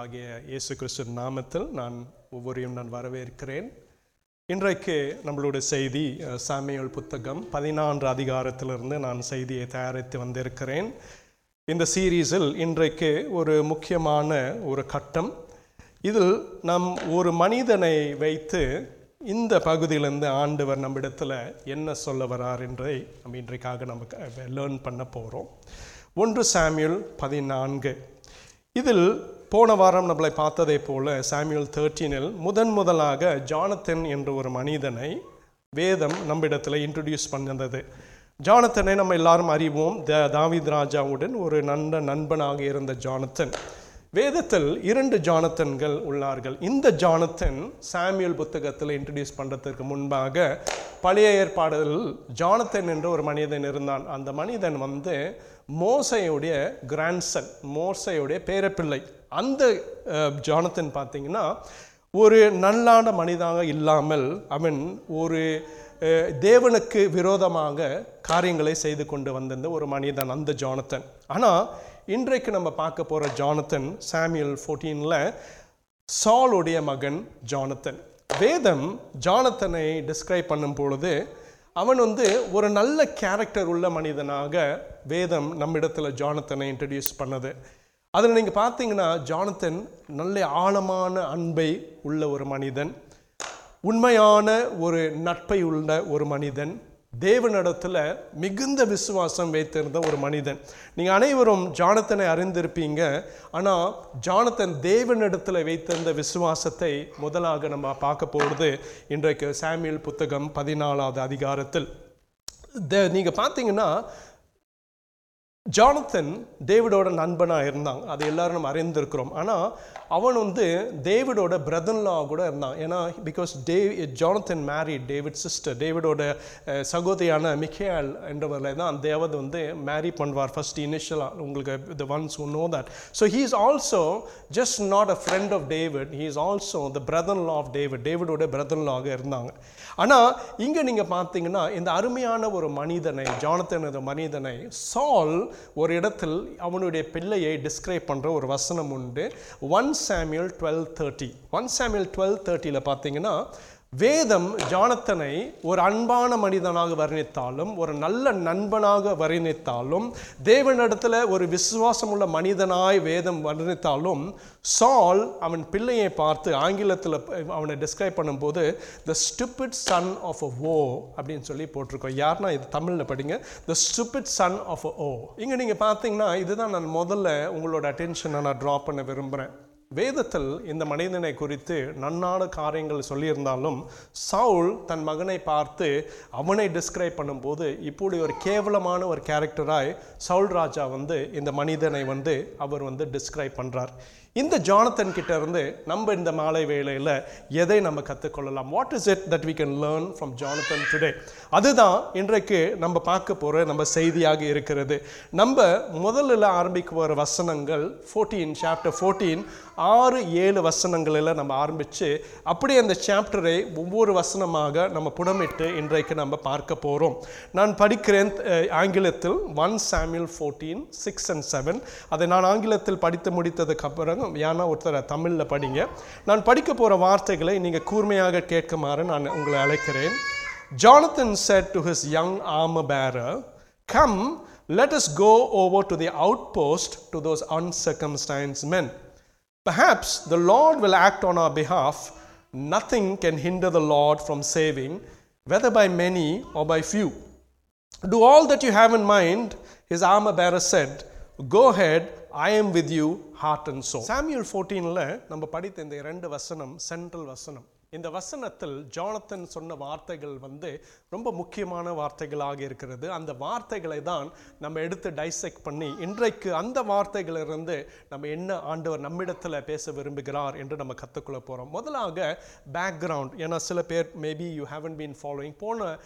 ஆகிய இயேசு கிறிஸ்து நாமத்தில் நான் ஒவ்வொரையும் நான் வரவேற்கிறேன். இன்றைக்கு நம்மளுடைய செய்தி சாமியல் புத்தகம் பதினான்கு அதிகாரத்திலிருந்து நான் செய்தியை தயாரித்து வந்திருக்கிறேன். இந்த சீரீஸில் இன்றைக்கு ஒரு முக்கியமான ஒரு கட்டம். இதில் நம் ஒரு மனிதனை வைத்து இந்த பகுதியிலிருந்து ஆண்டவர் நம்மிடத்தில் என்ன சொல்ல வரார் என்றை நம்ம இன்றைக்காக நம்ம லேர்ன் பண்ண போகிறோம் ஒன்று சாமியல் பதினான்கு. இதில் போன வாரம் நம்மளை பார்த்ததை போல சாமியூல் தேர்ட்டீனில் முதன் முதலாக ஜானத்தன் என்ற ஒரு மனிதனை வேதம் நம்மிடத்தில் இன்ட்ரடியூஸ் பண்ணிருந்தது ஜானத்தனை நம்ம எல்லாரும் அறிவோம். த தாவித் ராஜாவுடன் ஒரு நல்ல நண்பனாக இருந்த ஜானத்தன். வேதத்தில் இரண்டு ஜானத்தன்கள் உள்ளார்கள். இந்த ஜானத்தன் சாமியல் புத்தகத்தில் இன்ட்ரடியூஸ் பண்ணுறதுக்கு முன்பாக பழைய ஏற்பாடுகளில் ஜானத்தன் என்ற ஒரு மனிதன் இருந்தான். அந்த மனிதன் வந்து மோசையுடைய கிராண்ட்சன் மோசையுடைய பேரப்பிள்ளை. அந்த ஜானத்தன் பார்த்தீங்கன்னா ஒரு நல்லான மனிதாக இல்லாமல் அவன் ஒரு தேவனுக்கு விரோதமாக காரியங்களை செய்து கொண்டு வந்திருந்த ஒரு மனிதன் அந்த ஜானத்தன். ஆனால் இன்றைக்கு நம்ம பார்க்க போகிற ஜானத்தன் சாமியல் ஃபோர்டீனில் சாலுடைய மகன் ஜானத்தன். வேதம் ஜானத்தனை டிஸ்கிரைப் பண்ணும் பொழுது அவன் வந்து ஒரு நல்ல கேரக்டர் உள்ள மனிதனாக வேதம் நம்மிடத்தில் ஜானத்தனை இன்ட்ரடியூஸ் பண்ணது. அதில் நீங்கள் பார்த்தீங்கன்னா ஜானத்தன் நல்ல ஆழமான அன்பை உள்ள ஒரு மனிதன். உண்மையான ஒரு நட்பை உள்ள ஒரு மனிதன். தேவனிடத்தில் மிகுந்த விசுவாசம் வைத்திருந்த ஒரு மனிதன். நீங்கள் அனைவரும் ஜானத்தனை அறிந்திருப்பீங்க. ஆனால் ஜானத்தன் தேவனிடத்தில் வைத்திருந்த விசுவாசத்தை முதலாக நம்ம பார்க்க போகிறது இன்றைக்கு சாமியல் புத்தகம் பதினாலாவது அதிகாரத்தில். நீங்கள் பார்த்தீங்கன்னா ஜானத்தன் டேவிடோட நண்பனாக இருந்தாங்க. அது எல்லாரும் நம்ம அறிந்திருக்கிறோம். ஆனால் அவன் வந்து டேவிடோட பிரதன்லா கூட இருந்தான். ஏன்னா because they Jonathan Mary David sister டேவிடோட சகோதரியான மிக்கேல் என்றவர்களை தான் தேவத் வந்து மேரி பண்ணுவார் ஃபர்ஸ்ட் இனிஷியலாக உங்களுக்கு the ones one know that so he is also just not a friend of David he is also the brother-in-law David டேவிடோட பிரதன்லாக இருந்தாங்க. ஆனால் இங்கே நீங்கள் பார்த்தீங்கன்னா இந்த அருமையான ஒரு மனிதனை ஜானத்தன் மனிதனை சால் ஒரு இடத்தில் அவனுடைய பிள்ளையை டிஸ்கிரைப் பண்ணுற ஒரு வசனம் உண்டு. One Samuel twelve thirty one Samuel twelve தேர்ட்டியில் பார்த்தீங்கன்னா வேதம் ஜானத்தனை ஒரு அன்பான மனிதனாக வர்ணித்தாலும் ஒரு நல்ல நண்பனாக வர்ணித்தாலும் தேவனிடத்தில் ஒரு விசுவாசமுள்ள மனிதனாய் வேதம் வர்ணித்தாலும் சால் அவன் பிள்ளையை பார்த்து ஆங்கிலத்தில் அவனை டிஸ்கிரைப் பண்ணும்போது the stupid son of a oh அப்படின்னு சொல்லி போட்டிருக்கோம். யாருன்னா இது தமிழில் படிங்க. The stupid son of a oh இங்கே நீங்கள் பார்த்தீங்கன்னா இதுதான் நான் முதல்ல உங்களோட அட்டென்ஷனை நான் ட்ரா பண்ண விரும்புகிறேன் வேதத்தில் இந்த மனிதனை குறித்து நன்னான காரியங்கள் சொல்லியிருந்தாலும் சவுல் தன் மகனை பார்த்து அவனை டிஸ்கிரைப் பண்ணும்போது இப்படி ஒரு கேவலமான ஒரு கேரக்டராய் சவுல் ராஜா வந்து இந்த மனிதனை வந்து அவர் வந்து டிஸ்கிரைப் பண்ணுறார் இந்த ஜானத்தன் கிட்ட இருந்து நம்ம இந்த மாலை வேளையில் எதை நம்ம கற்றுக்கொள்ளலாம் what is it that we can learn from Jonathan today அதுதான் இன்றைக்கு நம்ம பார்க்க போகிற நம்ம செய்தியாக இருக்கிறது. நம்ம முதல்ல ஆரம்பிக்க போகிற வசனங்கள் ஃபோர்டீன் சாப்டர் ஃபோர்டீன் ஆறு ஏழு வசனங்களில் நம்ம ஆரம்பித்து அப்படியே அந்த சாப்டரை ஒவ்வொரு வசனமாக நம்ம புடமிட்டு இன்றைக்கு நம்ம பார்க்க போகிறோம் நான் படிக்கிறேன் ஆங்கிலத்தில் one Samuel fourteen six and seven அதை நான் ஆங்கிலத்தில் படித்து முடித்ததுக்கப்புறம் அப்புறம் ஏன்னா ஒருத்தர் தமிழில் படிங்க நான் படிக்க போகிற வார்த்தைகளை நீங்கள் கூர்மையாக கேட்குமாறு நான் உங்களை அழைக்கிறேன் Jonathan said to his young armor bearer, Come, let us go over to the outpost to those uncircumcised men. Perhaps the Lord will act on our behalf. Nothing can hinder the Lord from saving, whether by many or by few. Do all that you have in mind, his armor bearer said. go ahead I am with you heart and soul Samuel ஃபோர்டீனில் நம்ம படித்த இந்த இரண்டு வசனம் central வசனம். இந்த வசனத்தில் Jonathan சொன்ன வார்த்தைகள் வந்து ரொம்ப முக்கியமான வார்த்தைகளாக இருக்கிறது. அந்த வார்த்தைகளை தான் நம்ம எடுத்து டைசெக்ட் பண்ணி இன்றைக்கு அந்த வார்த்தைகளிலிருந்து நம்ம என்ன ஆண்டவர் நம்மிடத்தில் பேச விரும்புகிறார் என்று நம்ம கற்றுக்கொள்ள போகிறோம் முதலாக பேக்ரவுண்ட் ஏன்னா சில பேர் maybe you haven't been following போன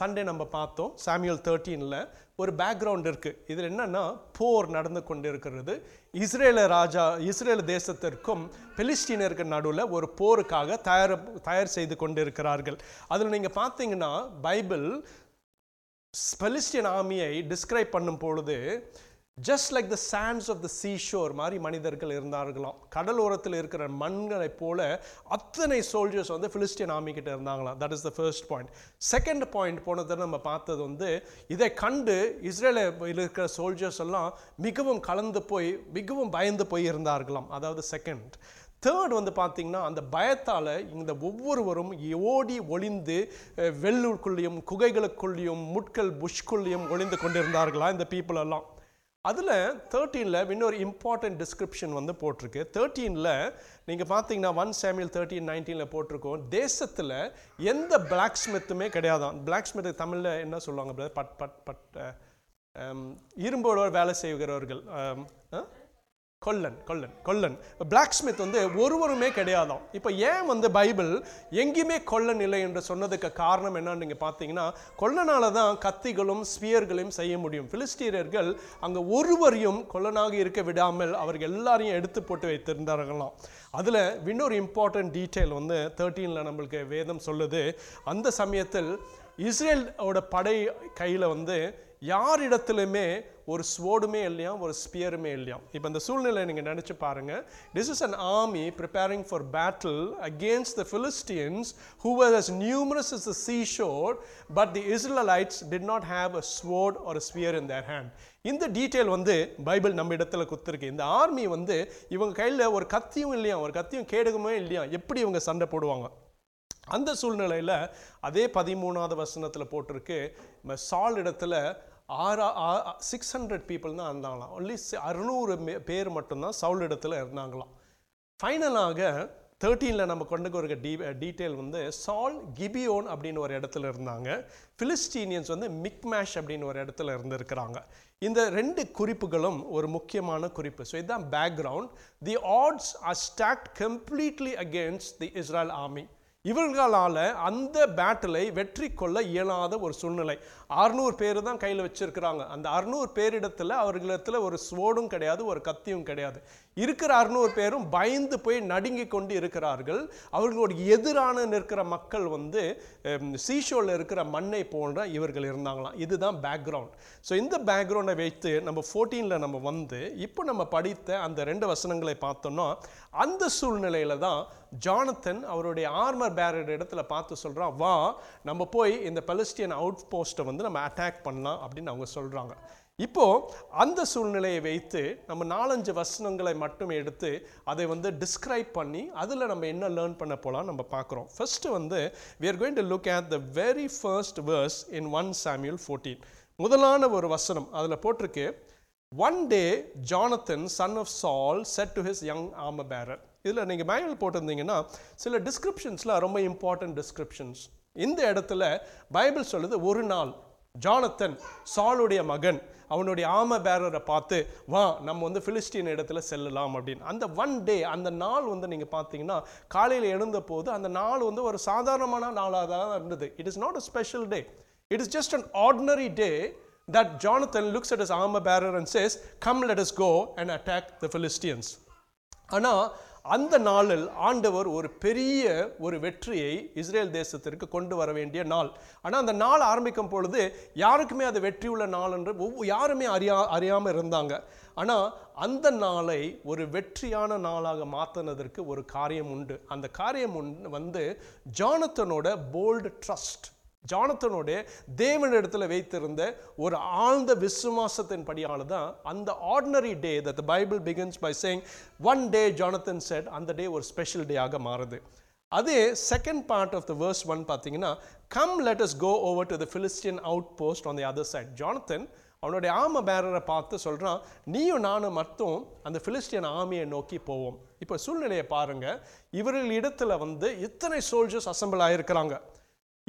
சண்டே நம்ம பார்த்தோம் சாமியல் தேர்ட்டீனில் ஒரு பேக்ரவுண்ட் இருக்குது இதில் என்னென்னா போர் நடந்து கொண்டு இருக்கிறது இஸ்ரேல ராஜா இஸ்ரேல் தேசத்திற்கும் பெலிஸ்டீனருக்கு நடுவில் ஒரு போருக்காக தயார் தயார் செய்து கொண்டு இருக்கிறார்கள் அதில் நீங்கள் பார்த்தீங்கன்னா பைபிள் பெலிஸ்டியன் ஆர்மியை டிஸ்கிரைப் பண்ணும் பொழுது just like the sands of the seashore மாதிரி மனிதர்கள் இருந்தார்களாம். கடலோரத்தில் இருக்கிற மண்களைப் போல அத்தனை சோல்ஜர்ஸ் வந்து ஃபிலிஸ்டியன் ஆர்மி கிட்ட இருந்தாங்களாம். That is the first point second point போனதை நம்ம பார்த்தது வந்து இதை கண்டு இஸ்ரேலில் இருக்கிற சோல்ஜர்ஸ் எல்லாம் மிகவும் கலந்து போய் மிகவும் பயந்து போய் இருந்தார்களாம். அதாவது செகண்ட் தேர்ட் வந்து பார்த்திங்கன்னா அந்த பயத்தால் இந்த ஒவ்வொருவரும் ஓடி ஒளிந்து வெள்ளூர்க்குள்ளேயும் வெள்ளூருக்குள்ளேயும் குகைகளுக்குள்ளேயும் முட்கள் புஷ்குள்ளேயும் ஒளிந்து கொண்டிருந்தார்களா இந்த பீப்புள் எல்லாம். அதில் தேர்ட்டீனில் இன்னொரு இம்பார்ட்டன்ட் டிஸ்கிரிப்ஷன் வந்து போட்டிருக்கு. தேர்ட்டீனில் நீங்கள் பார்த்தீங்கன்னா ஒன் சாமியல் தேர்ட்டீன் நைன்டீனில் போட்டிருக்கோம். தேசத்தில் எந்த பிளாக் ஸ்மித்துமே கிடையாதான். பிளாக் ஸ்மித் தமிழில் என்ன சொல்லுவாங்க பட் பட் பட் இரும்போட வேலை செய்கிறவர்கள் கொல்லன் கொல்லன் கொல்லன். பிளாக் ஸ்மித் வந்து ஒருவருமே கிடையாதாம். இப்போ ஏன் வந்து பைபிள் எங்கேயுமே கொல்லன் இல்லை என்று சொன்னதுக்கு காரணம் என்னன்னு நீங்கள் பார்த்தீங்கன்னா கொல்லனால தான் கத்திகளும் ஸ்பியர்களையும் செய்ய முடியும். பிலிஸ்டீரியர்கள் அங்கே ஒருவரையும் கொல்லனாக இருக்க விடாமல் அவர்கள் எல்லாரையும் எடுத்து போட்டு வைத்திருந்தார்களாம். அதில் இன்னொரு இம்பார்ட்டன்ட் டீட்டெயில் வந்து தேர்ட்டீனில் நம்மளுக்கு வேதம் சொல்லுது. அந்த சமயத்தில் இஸ்ரேலோட படை கையில் வந்து யாரிடத்துலையுமே ஒரு ஸ்வோர்டுமே இல்லையாம் ஒரு ஸ்பியருமே இல்லையாம் இப்போ இந்த சூழ்நிலை நீங்கள் நினச்சி பாருங்க. This is an army preparing for battle against the Philistines who were as numerous is the sea but but the Israelites did not a a sword ஒரு ஸ்பியர் இன் தேர் ஹேண்ட் இந்த டீட்டெயில் வந்து Bible நம்ம இடத்துல கொடுத்துருக்கு இந்த army வந்து இவங்க கையில் ஒரு கத்தியும் இல்லையா ஒரு கத்தியும் கேடகமே இல்லையா? எப்படி இவங்க சண்டை போடுவாங்க? அந்த சூழ்நிலையில் அதே பதிமூணாவது வசனத்தில் போட்டிருக்கு. சால் இடத்துல ஆறா சிக்ஸ் ஹண்ட்ரட் பீப்புள் தான் இருந்தாங்களாம். ஒன்லி அறுநூறு பேர் மட்டும்தான் சவுல் இடத்துல இருந்தாங்களாம். ஃபைனலாக தேர்ட்டீனில் நம்ம கொண்டு ஒரு டீ டீட்டெயில் வந்து சால் கிபியோன் அப்படின்னு ஒரு இடத்துல இருந்தாங்க. ஃபிலிஸ்டீனியன்ஸ் வந்து மிக்மேஷ் அப்படின்னு ஒரு இடத்துல இருந்திருக்கிறாங்க. இந்த ரெண்டு குறிப்புகளும் ஒரு முக்கியமான குறிப்பு. ஸோ இதுதான் background the odds are stacked completely against the Israel army இவர்களால் அந்த பேட்டிலை வெற்றி கொள்ள இயலாத ஒரு சூழ்நிலை. அறுநூறு பேர் தான் கையில் வச்சுருக்கிறாங்க. அந்த அறுநூறு பேரிடத்தில் அவர்களிடத்தில் ஒரு ஸ்வோடும் கிடையாது ஒரு கத்தியும் கிடையாது. இருக்கிற அறுநூறு பேரும் பயந்து போய் நடுங்கி கொண்டு இருக்கிறார்கள். அவர்களுடைய எதிரான நிற்கிற மக்கள் வந்து சீஷோவில் இருக்கிற மண்ணை போன்ற இவர்கள் இருந்தாங்களாம். இதுதான் பேக்ரவுண்ட் ஸோ இந்த பேக்ரவுண்டை வைத்து நம்ம ஃபோர்டீனில் நம்ம வந்து இப்போ நம்ம படித்த அந்த ரெண்டு வசனங்களை பார்த்தோம்னா அந்த சூழ்நிலையில தான் ஜானத்தன் அவருடைய ஆர்மர் பேரர் இடத்துல பார்த்து சொல்கிறான் வா நம்ம போய் இந்த பலஸ்டியன் அவுட் போஸ்ட்டை வந்து நம்ம அட்டாக் பண்ணலாம் அப்படின்னு அவங்க சொல்கிறாங்க இப்போ அந்த சூழ்நிலையை வைத்து நம்ம நாலஞ்சு வசனங்களை மட்டும் எடுத்து அதை வந்து டிஸ்கிரைப் பண்ணி அதில் நம்ம என்ன லேர்ன் பண்ண போகலாம் நம்ம பார்க்குறோம். ஃபஸ்ட்டு வந்து we are going to look at the very first verse in one Samuel fourteen முதலான ஒரு வசனம் அதில் போட்டிருக்கு one day Jonathan son of Saul said to his young ஆம பேரர் இதில் நீங்கள் பைபிள் போட்டிருந்தீங்கன்னா சில டிஸ்கிரிப்ஷன்ஸில் ரொம்ப இம்பார்ட்டன்ட் டிஸ்கிரிப்ஷன்ஸ் இந்த இடத்துல பைபிள் சொல்லுது ஒரு நாள் ஜானத்தன் சாலுடைய மகன். அவனுடைய ஆம பேரரை பார்த்து வா நம்ம வந்து ஃபிலிஸ்டீன் இடத்துல செல்லலாம் அப்படின்னு. அந்த ஒன் டே அந்த நாள் வந்து நீங்கள் பார்த்தீங்கன்னா காலையில் எழுந்த போது அந்த நாள் வந்து ஒரு சாதாரணமான நாளாக தான் இருந்தது. It is not a special day it is just an ordinary day that Jonathan looks at his armor bearer and says, Come, let us go and attack the Philistines. ஆனால் அந்த நாளில் ஆண்டவர் ஒரு பெரிய ஒரு வெற்றியை இஸ்ரேல் தேசத்திற்கு கொண்டு வர வேண்டிய நாள். ஆனால் அந்த நாள் ஆரம்பிக்கும் பொழுது யாருக்குமே அது வெற்றி உள்ள நாள் என்று ஒவ்வொ- யாருமே அறியா அறியாமல் இருந்தாங்க. ஆனால் அந்த நாளை ஒரு வெற்றியான நாளாக மாற்றினதற்கு ஒரு காரியம் உண்டு. அந்த காரியம் வந்து ஜானத்தனோட போல்டு ட்ரஸ்ட் ஜானத்தனோட தேவனிடத்தில் வைத்திருந்த ஒரு ஆழ்ந்த விசுவாசத்தின் படியால் தான் அந்த ordinary day that Bible begins by saying one day Jonathan said அந்த டே ஒரு ஸ்பெஷல் டேயாக மாறுது. அதே second part of the verse one பார்த்தீங்கன்னா come let us go over to the Philistine outpost on the other side Jonathan அவனுடைய ஆம பேரரை பார்த்து சொல்கிறான் நீயும் நானும் மட்டும் அந்த ஃபிலிஸ்டியன் ஆமியை நோக்கி போவோம். இப்போ சூழ்நிலையை பாருங்க இவர்கள் இடத்துல வந்து இத்தனை சோல்ஜர்ஸ் அசம்பிள் ஆகிருக்கிறாங்க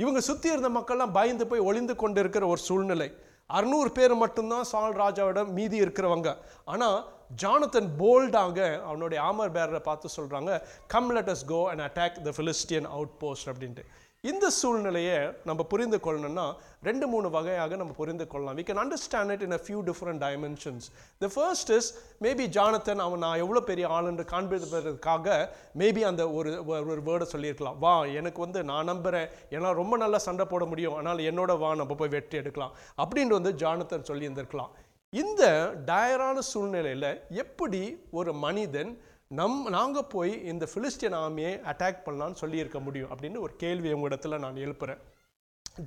இவங்க சுற்றி இருந்த மக்கள்லாம் பயந்து போய் ஒளிந்து கொண்டு இருக்கிற ஒரு சூழ்நிலை. அறுநூறு பேர் மட்டும்தான் சால் ராஜாவிடம் மீதி இருக்கிறவங்க. ஆனால் ஜானத்தன் போல்டாக அவனுடைய ஆமர் பேரரை பார்த்து சொல்கிறாங்க come let us go and attack the Philistine outpost அப்படின்ட்டு. இந்த சூழ்நிலையை நம்ம புரிந்து கொள்ளணும்னா ரெண்டு மூணு வகையாக நம்ம புரிந்து கொள்ளலாம். We can understand it in a few different dimensions the first is maybe Jonathan அவன் நான் எவ்வளோ பெரிய ஆளுன்று காண்பிப்பதற்காக மேபி அந்த ஒரு ஒரு- வேர்டை சொல்லியிருக்கலாம். வா எனக்கு வந்து நான் நம்புகிறேன் ஏன்னா ரொம்ப நல்லா சண்டை போட முடியும். ஆனால் என்னோட வா நம்ம போய் வெற்றி எடுக்கலாம். அப்படின்ட்டு வந்து ஜானத்தன் சொல்லியிருந்திருக்கலாம். இந்த டயரான சூழ்நிலையில் எப்படி ஒரு மனிதன் நம் நாங்கள் போய் இந்த ஃபிலிஸ்டியன் ஆர்மியை அட்டாக் பண்ணலான்னு சொல்லியிருக்க முடியும் அப்படின்னு ஒரு கேள்வி உங்களிடத்துல நான் எழுப்புறேன்.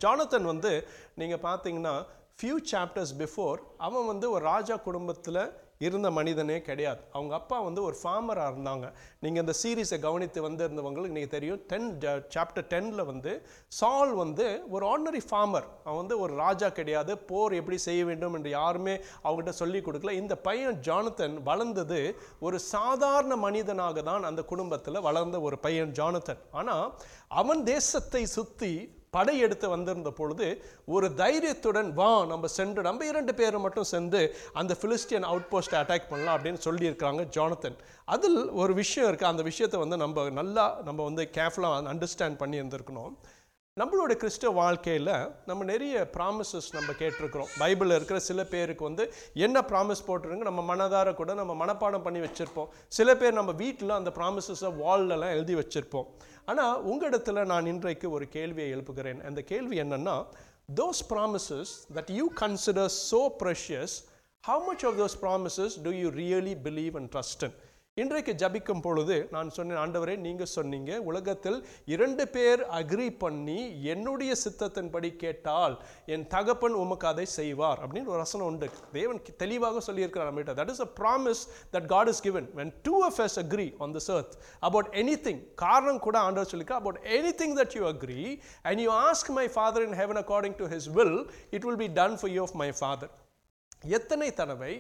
ஜானத்தன் வந்து நீங்கள் பார்த்தீங்கன்னா ஃபியூ சாப்டர்ஸ் பிஃபோர் அவன் வந்து ஒரு ராஜா குடும்பத்தில் இருந்த மனிதனே கிடையாது. அவங்க அப்பா வந்து ஒரு ஃபார்மராக இருந்தாங்க. நீங்கள் இந்த சீரீஸை கவனித்து வந்திருந்தவங்களுக்கு நீங்கள் தெரியும். டென் சாப்டர் டென்னில் வந்து சால் வந்து ஒரு ஆர்டினரி ஃபார்மர் அவன் வந்து ஒரு ராஜா கிடையாது. போர் எப்படி செய்ய வேண்டும் என்று யாருமே அவங்ககிட்ட சொல்லி கொடுக்கல. இந்த பையன் ஜானத்தன் வளர்ந்தது ஒரு சாதாரண மனிதனாக தான் அந்த குடும்பத்தில் வளர்ந்த ஒரு பையன் ஜானத்தன். ஆனால் அவன் தேசத்தை சுற்றி படையெடுத்து வந்திருந்த பொழுது ஒரு தைரியத்துடன் வா நம்ம சென்று நம்ம இரண்டு பேரும் மட்டும் சென்று அந்த பிலிஸ்டியன் அவுட் போஸ்ட்டை அட்டாக் பண்ணலாம் அப்படின்னு சொல்லியிருக்காங்க ஜானத்தன். அதில் ஒரு விஷயம் இருக்குது அந்த விஷயத்தை வந்து நம்ம நல்லா நம்ம வந்து கேர்ஃபுல்லாக அண்டர்ஸ்டாண்ட் பண்ணி இருந்திருக்கணும் நம்மளோட கிறிஸ்டவ வாழ்க்கையில் நம்ம நிறைய ப்ராமிசஸ் நம்ம கேட்டிருக்கிறோம். பைபிளில் இருக்கிற சில பேருக்கு வந்து என்ன ப்ராமிஸ் போட்டுருங்க நம்ம மனதார கூட நம்ம மனப்பாடம் பண்ணி வச்சுருப்போம். சில பேர் நம்ம வீட்டில் அந்த ப்ராமிசஸை வால்லலாம் எழுதி வச்சுருப்போம். ஆனால் உங்கள் இடத்துல நான் இன்றைக்கு ஒரு கேள்வியை எழுப்புகிறேன் அந்த கேள்வி என்னென்னா those promises that you consider so precious how much of those promises do you really believe and trust in இன்றைக்கு ஜபிக்கும் பொழுது நான் சொன்னேன் ஆண்டவரே நீங்கள் சொன்னீங்க உலகத்தில் இரண்டு பேர் அக்ரி பண்ணி என்னுடைய சித்தத்தின்படி கேட்டால் என் தகப்பன் உமக்கு அதை செய்வார். அப்படின்னு ஒரு ரசனம் உண்டு. தேவன் தெளிவாக சொல்லியிருக்கிறார் நம்மகிட்ட. That is a promise that God is given when two two us agree on this this about anything காரணம் கூட ஆண்டவர் சொல்லியிருக்கா about anything that you agree and you ask my father in heaven according to his will it will be done for you of my father எத்தனை தடவை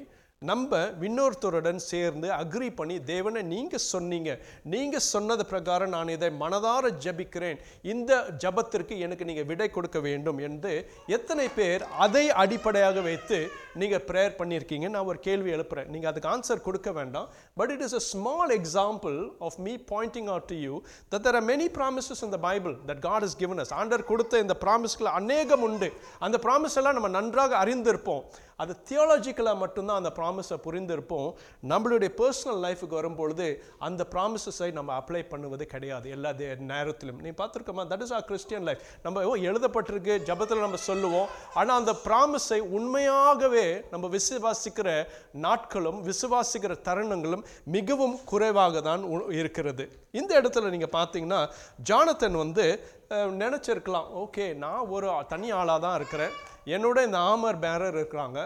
நம்ம இன்னொருத்தருடன் சேர்ந்து agri பண்ணி தேவனை நீங்கள் சொன்னீங்க. நீங்கள் சொன்னது பிரகாரம் நான் இதை மனதார ஜபிக்கிறேன். இந்த ஜபத்திற்கு எனக்கு நீங்கள் விடை கொடுக்க வேண்டும் என்று எத்தனை பேர் அதை அடிப்படையாக வைத்து நீங்கள் ப்ரேயர் பண்ணியிருக்கீங்க. நான் ஒரு கேள்வி எழுப்புறேன். நீங்கள் அதுக்கு ஆன்சர் கொடுக்க வேண்டாம். But it is a small example of me pointing out to you that there are many promises இந்த Bible that God is given us ஆண்டர் கொடுத்த இந்த ப்ராமிஸ்கள் அநேகம் உண்டு. அந்த ப்ராமிஸ் எல்லாம் நம்ம நன்றாக அறிந்திருப்போம். அது தியாலஜிக்கலாக மட்டும்தான் அந்த ப்ராமிஸை புரிந்திருப்போம். நம்மளுடைய பர்சனல் லைஃபுக்கு வரும்பொழுது அந்த ப்ராமிசஸை நம்ம அப்ளை பண்ணுவது கிடையாது. எல்லா நேரத்திலும். நீ பார்த்துருக்கோமா? That is our Christian life நம்ம ஓ எழுதப்பட்டிருக்கு ஜபத்தில் நம்ம சொல்லுவோம். ஆனால் அந்த ப்ராமிஸை உண்மையாகவே நம்ம விசுவாசிக்கிற நாட்களும் விசுவாசிக்கிற தருணங்களும் மிகவும் குறைவாக தான் உ- இருக்கிறது. இந்த இடத்துல நீங்கள் பார்த்தீங்கன்னா ஜானத்தன் வந்து நினச்சிருக்கலாம். ஓகே நான் ஒரு தனி ஆளாக தான் இருக்கிறேன். என்னோட இந்த ஆமர் பேரர் இருக்கிறாங்க.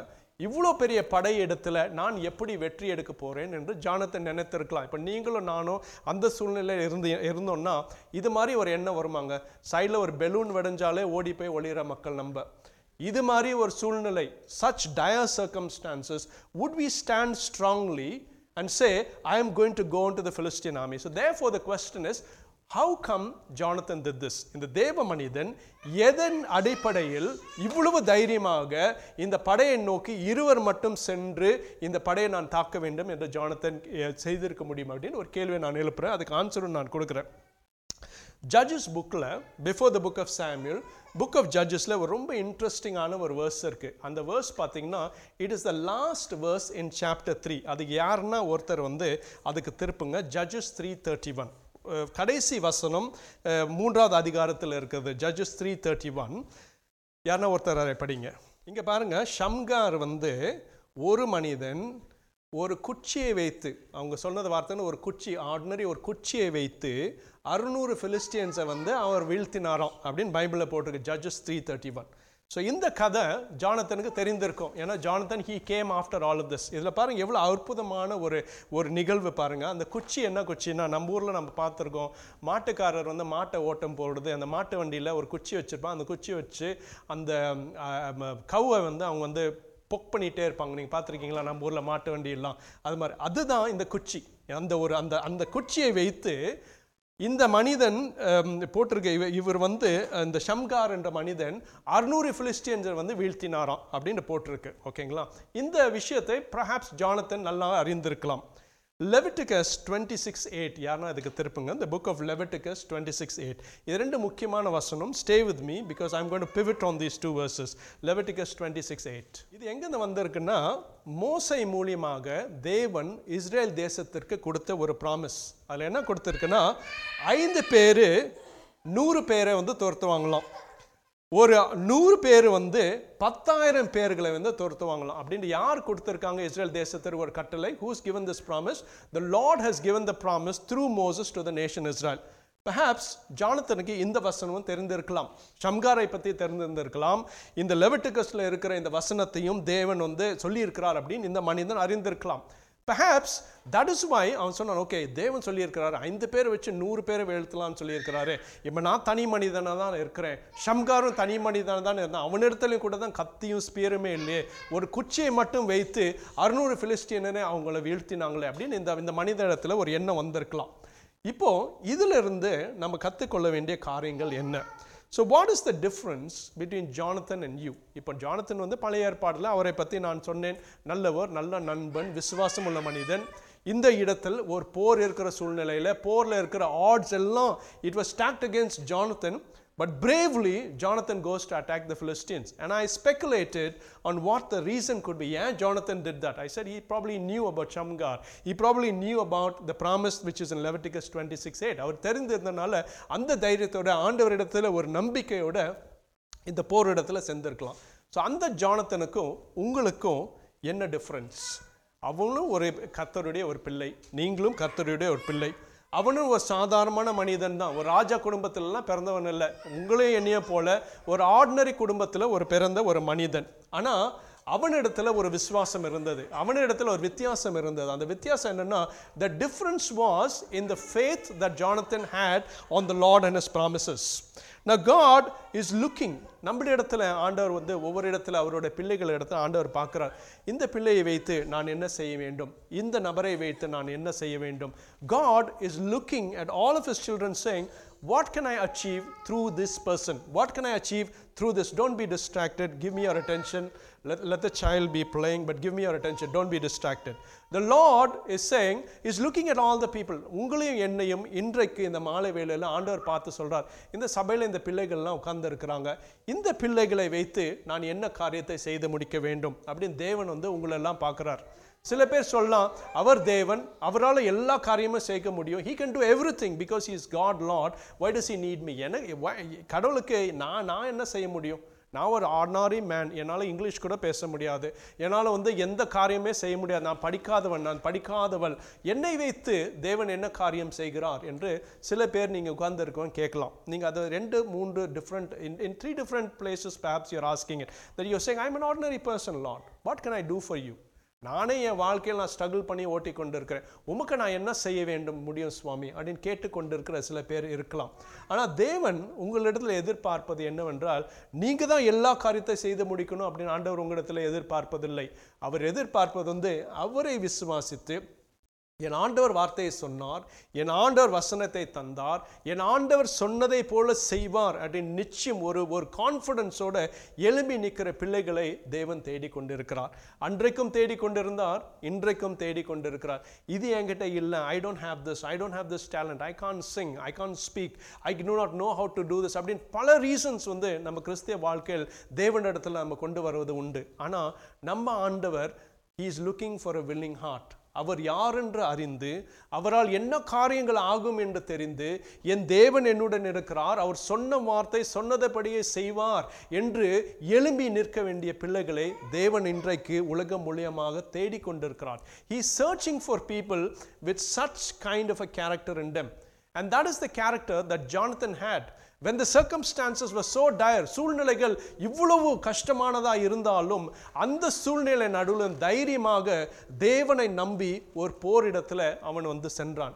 இவ்வளோ பெரிய படையெடுத்துல நான் எப்படி வெற்றி எடுக்க போகிறேன் என்று ஜானத்தை நினைத்திருக்கலாம். இப்போ நீங்களும் நானும் அந்த சூழ்நிலையில் இருந்து இருந்தோம்னா இது மாதிரி ஒரு எண்ணம் வருமாங்க. சைடில் ஒரு பெலூன் வடைஞ்சாலே ஓடி போய் ஒளிகிற மக்கள் நம்ம. இது மாதிரி ஒரு சூழ்நிலை such dire circumstances would we stand strongly and say i am going to to the Philistine army so therefore the question is how come Jonathan the this இந்த தேவ மனிதன் எதன் அடிப்படையில் இவ்வளவு தைரியமாக இந்த படையை நோக்கி இருவர் மட்டும் சென்று இந்த படையை நான் தாக்க வேண்டும் என்று ஜானத்தன் செய்திருக்க முடியும் அப்படின்னு ஒரு கேள்வியை நான் எழுப்புறேன். அதுக்கு ஆன்சரும் நான் கொடுக்குறேன். ஜட்ஜஸ் புக்கில் before the book of Samuel book of ஜட்ஜஸில் ஒரு ரொம்ப இன்ட்ரெஸ்டிங்கான ஒரு வேர்ஸ் இருக்குது அந்த வேர்ஸ் பார்த்தீங்கன்னா it is the last verse in chapter three அது யாருன்னா ஒருத்தர் வந்து அதுக்கு திருப்புங்க. ஜட்ஜஸ் த்ரீ தேர்ட்டி ஒன் கடைசி வசனம் மூன்றாவது அதிகாரத்தில் இருக்கிறது ஜட்ஜஸ் த்ரீ தேர்ட்டி ஒன் யாருன்னா ஒருத்தர் அதை படிங்க. இங்கே பாருங்கள் ஷம்கார் வந்து ஒரு மனிதன் ஒரு குச்சியை வைத்து அவங்க சொன்னது வார்த்தைன்னு ஒரு குச்சி ஆர்டினரி ஒரு குச்சியை வைத்து அறுநூறு ஃபிலிஸ்டியன்ஸை வந்து அவர் வீழ்த்தினாராம் அப்படின்னு பைபிளில் போட்டிருக்கு Judges three thirty one so இந்த கதை ஜானத்தனுக்கு தெரிந்திருக்கும். ஏன்னா Jonathan he came after all of this இதில் பாருங்கள் எவ்வளோ அற்புதமான ஒரு ஒரு நிகழ்வு பாருங்கள் அந்த குச்சி என்ன குச்சின்னா நம்ம ஊரில் நம்ம பார்த்துருக்கோம். மாட்டுக்காரர் வந்து மாட்டை ஓட்டம் போடுறது அந்த மாட்டு வண்டியில் ஒரு குச்சி வச்சுருப்பான். அந்த குச்சி வச்சு அந்த கவ்வை வந்து அவங்க வந்து பொக் பண்ணிகிட்டே இருப்பாங்க. நீங்கள் பார்த்துருக்கீங்களா நம்ம ஊரில் மாட்டு வண்டி எல்லாம் அது மாதிரி. அதுதான் இந்த குச்சி. அந்த ஒரு அந்த அந்த குச்சியை வைத்து இந்த மனிதன் போட்டிருக்க இவ இவர் வந்து இந்த ஷம்கார் என்ற மனிதன் அறுநூறு பிலிஸ்டியன்ஸை வந்து வீழ்த்தினாராம் அப்படின்னு போட்டிருக்கு ஓகேங்களா? இந்த விஷயத்தை பிரஹாப்ஸ் ஜானத்தன் நல்லா அறிந்திருக்கலாம். லெவிட்டிகஸ் டுவெண்ட்டி சிக்ஸ் எயிட் யாருன்னா இதுக்கு திருப்புங்க. இந்த book of Leviticus twenty six eight இது ரெண்டு முக்கியமான வசனம். Stay with me because I'm going pivot on these two verses Leviticus twenty six eight இது எங்கேருந்து வந்திருக்குன்னா மோசை மூலியமாக தேவன் இஸ்ரேல் தேசத்திற்கு கொடுத்த ஒரு ப்ராமிஸ் அதில் என்ன கொடுத்துருக்குன்னா ஐந்து பேர் நூறு பேரை வந்து துரத்துவாங்களாம் ஒரு நூறு பேர் வந்து பத்தாயிரம் பேர்களை வந்து துரத்துவாங்களாம் அப்படின்னு யார் கொடுத்துருக்காங்க? இஸ்ரேல் தேசத்திற்கு ஒரு கட்டளை. Who's given this promise the lord has given the promise through Moses to the nation Israel perhaps ஜானத்தனுக்கு இந்த வசனமும் தெரிந்திருக்கலாம். ஷம்காரை பற்றி தெரிந்திருந்திருக்கலாம். இந்த லெவிட்டிகஸில் இருக்கிற இந்த வசனத்தையும் தேவன் வந்து சொல்லியிருக்கிறார் அப்படின்னு இந்த மனிதன் அறிந்திருக்கலாம். பெஹாப்ஸ் தட் இஸ் வை அவன் சொன்னான் ஓகே தேவன் சொல்லியிருக்கிறாரு ஐந்து பேரை வச்சு நூறு பேரை வீழ்த்தலாம்னு சொல்லியிருக்கிறாரு. இப்போ நான் தனி மனிதனாக தான் இருக்கிறேன். ஷம்காரும் தனி மனிதனாக தான் இருந்தான். அவனிடத்துலையும் கூட தான் கத்தியும் ஸ்பியருமே இல்லையே. ஒரு குச்சியை மட்டும் வைத்து அறுநூறு பிலிஸ்டீனரை அவங்கள வீழ்த்தினாங்களே அப்படின்னு இந்த இந்த மனித இடத்துல ஒரு எண்ணம் வந்திருக்கலாம். இப்போது இதிலிருந்து நம்ம கற்றுக்கொள்ள வேண்டிய காரியங்கள் என்ன? So what is the difference between Jonathan and you இப்போ ஜானத்தன் வந்து பழைய ஏற்பாடில் அவரை பற்றி நான் சொன்னேன். நல்லவர் நல்ல நண்பன் விசுவாசம் உள்ள மனிதன். இந்த இடத்தில் ஒரு போர் இருக்கிற சூழ்நிலையில் போரில் இருக்கிற ஆட்ஸ் எல்லாம் it was stacked against Jonathan But bravely, Jonathan goes to attack the Philistines. And I speculated on what the reason could be. Yeah, Jonathan did that. I said he probably knew about Shamgar. He probably knew about the promise which is in Leviticus 26 8. அவர் தெரிந்திருந்தனால அந்த தைரியத்தோட ஆண்டவரிடத்துல ஒரு நம்பிக்கையோட இந்த போர் இடத்துல செஞ்சிருக்கலாம் ஸோ அந்த ஜானத்தனுக்கும் உங்களுக்கும் என்ன டிஃப்ரென்ஸ் அவங்களும் ஒரு கர்த்தருடைய ஒரு பிள்ளை நீங்களும் கர்த்தருடைய ஒரு பிள்ளை அவனும் ஒரு சாதாரணமான மனிதன் தான். ஒரு ராஜா குடும்பத்திலலாம் பிறந்தவன் இல்லை. உங்களையும் என்னைய போல ஒரு ஆர்டினரி குடும்பத்தில் ஒரு பிறந்த ஒரு மனிதன். ஆனால் அவனிடத்துல ஒரு விசுவாசம் இருந்தது. அவனிடத்துல ஒரு வித்தியாசம் இருந்தது. அந்த வித்தியாசம் என்னென்னா the difference was in the faith that Jonathan had on the lord and his promises நான் காட் இஸ் லுக்கிங் நம்முடைய இடத்துல ஆண்டவர் வந்து ஒவ்வொரு இடத்துல அவருடைய பிள்ளைகள் இடத்துல ஆண்டவர் பார்க்குறார். இந்த பிள்ளையை வைத்து நான் என்ன செய்ய வேண்டும்? இந்த நபரை வைத்து நான் என்ன செய்ய வேண்டும்? God is looking at all of his children saying what can i achieve through this person what can i achieve through this don't be distracted give me your attention let, let the child be playing but give me your attention don't be distracted the lord is saying is looking at all the people உங்களையும் என்னையும் இன்றைக்கு இந்த மாலை வேளையில் ஆண்டவர் பார்த்து சொல்கிறார் இந்த சபையில் இந்த பிள்ளைகள்லாம் உட்கார்ந்துருக்கிறாங்க இந்த பிள்ளைகளை வைத்து நான் என்ன காரியத்தை செய்து முடிக்க வேண்டும் அப்படின்னு தேவன் வந்து உங்களெல்லாம் பார்க்குறார் சில பேர் சொல்லலாம் அவர் தேவன் அவரால் எல்லா காரியமும் சேர்க்க முடியும். He can do everything because he's God lord why does he need me எனக்கு கடவுளுக்கு நான் நான் என்ன செய்ய முடியும்? நான் ஒரு ஆர்டினரி மேன் என்னால் இங்கிலீஷ் கூட பேச முடியாது. என்னால் வந்து எந்த காரியமே செய்ய முடியாது. நான் படிக்காதவன் நான் படிக்காதவள். என்னை வைத்து தேவன் என்ன காரியம் செய்கிறார் என்று சில பேர் நீங்கள் உட்கார்ந்துருக்கோம் கேட்கலாம். நீங்கள் அது ரெண்டு மூன்று different in in three different places perhaps you're asking it that you saying I am an ordinary person lord what can I do for you நானே என் வாழ்க்கையில் நான் ஸ்ட்ரகிள் பண்ணி ஓட்டி கொண்டு இருக்கிறேன் உமக்கு நான் என்ன செய்ய வேண்டும் முடியும் சுவாமி? அப்படின்னு கேட்டுக்கொண்டிருக்கிற சில பேர் இருக்கலாம். ஆனால் தேவன் உங்களிடத்தில் எதிர்பார்ப்பது என்னவென்றால் நீங்கள் தான் எல்லா காரியத்தை செய்து முடிக்கணும் அப்படின்னு ஆண்டவர் உங்களிடத்தில் எதிர்பார்ப்பதில்லை. அவர் எதிர்பார்ப்பது வந்து அவரை விசுவாசித்து என் ஆண்டவர் வார்த்தையை சொன்னார் என் ஆண்டவர் வசனத்தை தந்தார் என் ஆண்டவர் சொன்னதை போல செய்வார் அப்படின்னு நிச்சயம் ஒரு ஒரு கான்ஃபிடன்ஸோட எழும்பி நிற்கிற பிள்ளைகளை தேவன் தேடிக்கொண்டிருக்கிறார் அன்றைக்கும் தேடிக்கொண்டிருந்தார் இன்றைக்கும் தேடிக்கொண்டிருக்கிறார் இது என்கிட்ட இல்லை. I don't have this I don't have this talent I can sing I can speak I do not know how to do this அப்படின்னு பல ரீசன்ஸ் வந்து நம்ம கிறிஸ்திய வாழ்க்கையில் தேவனிடத்தில் நம்ம கொண்டு வருவது உண்டு. ஆனால் நம்ம ஆண்டவர் he is looking for a willing heart அவர் யார் என்று அறிந்து அவரால் என்ன காரியங்கள் ஆகும் என்று தெரிந்து என் தேவன் என்னுடன் இருக்கிறார் அவர் சொன்ன வார்த்தை சொன்னதபடியே செய்வார் என்று எழும்பி நிற்க வேண்டிய பிள்ளைகளை தேவன் இன்றைக்கு உலகம் மூலியமாக தேடிக்கொண்டிருக்கிறார் he searching for people with such kind of a character in them and that is the character that that had when the circumstances were were dire சூழ்நிலைகள் இவ்வளவு கஷ்டமானதாக இருந்தாலும் அந்த சூழ்நிலை நடுவில் தைரியமாக தேவனை நம்பி ஒரு போரிடத்தில் அவன் வந்து சென்றான்.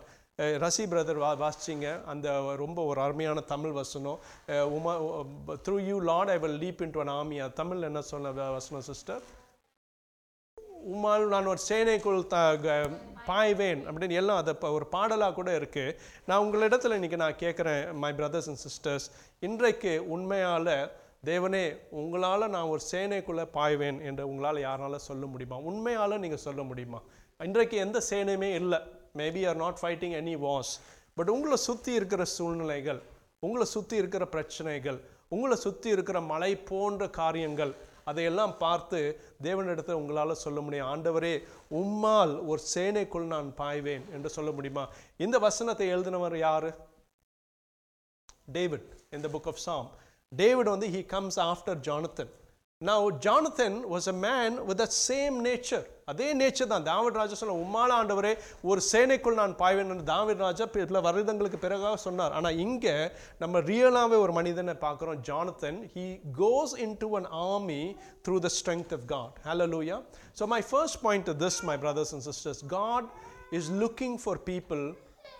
ரசி பிரதர் வா வாசிச்சிங்க. அந்த ரொம்ப ஒரு அருமையான தமிழ் வசனம். Uma through you Lord I will leap into an army Tamil என்ன சொன்ன வசனம் சிஸ்டர் உமால் நான் ஒரு சேனைக்குள் த க- பாய்வேன் அப்படின்னு எல்லாம் அதை இப்போ ஒரு பாடலாக கூட இருக்குது நான் உங்களிடத்தில் இன்னைக்கு நான் கேட்குறேன் மை பிரதர்ஸ் அண்ட் சிஸ்டர்ஸ் இன்றைக்கு உண்மையால் தேவனே உங்களால் நான் ஒரு சேனைக்குள்ளே பாய்வேன் என்று உங்களால் யாரால சொல்ல முடியுமா? உண்மையால் நீங்கள் சொல்ல முடியுமா? இன்றைக்கு எந்த சேனையுமே இல்லை. Maybe are not fighting any wars but உங்களை சுற்றி இருக்கிற சூழ்நிலைகள் உங்களை சுற்றி இருக்கிற பிரச்சனைகள் உங்களை சுற்றி இருக்கிற மலை போன்ற காரியங்கள் அதையெல்லாம் பார்த்து தேவனிடத்தில் உங்களால் சொல்ல முடியும். ஆண்டவரே உம்மால் ஒரு சேனைக்குள் நான் பாய்வேன் என்று சொல்ல முடியுமா? இந்த வசனத்தை எழுதினவர் யார்? டேவிட். இந்த புக் ஆஃப் சாம் டேவிட் வந்து he comes after Jonathan now jonathan was a man with the same nature அதே நேச்சர் தான் தாவிட் ராஜா சொல்ல உம்மால ஆண்டவரே ஒரு சேனைக்குள் நான் பாய்வேன் என்று தாவிட் ராஜா பல வருடங்களுக்கு பிறகாக சொன்னார் ஆனா இங்க நம்ம ரியலாவே ஒரு மனிதனை பார்க்குறோம் Jonathan he goes into an army through the strength of god hallelujah so my first point to this my brothers and sisters god is looking for people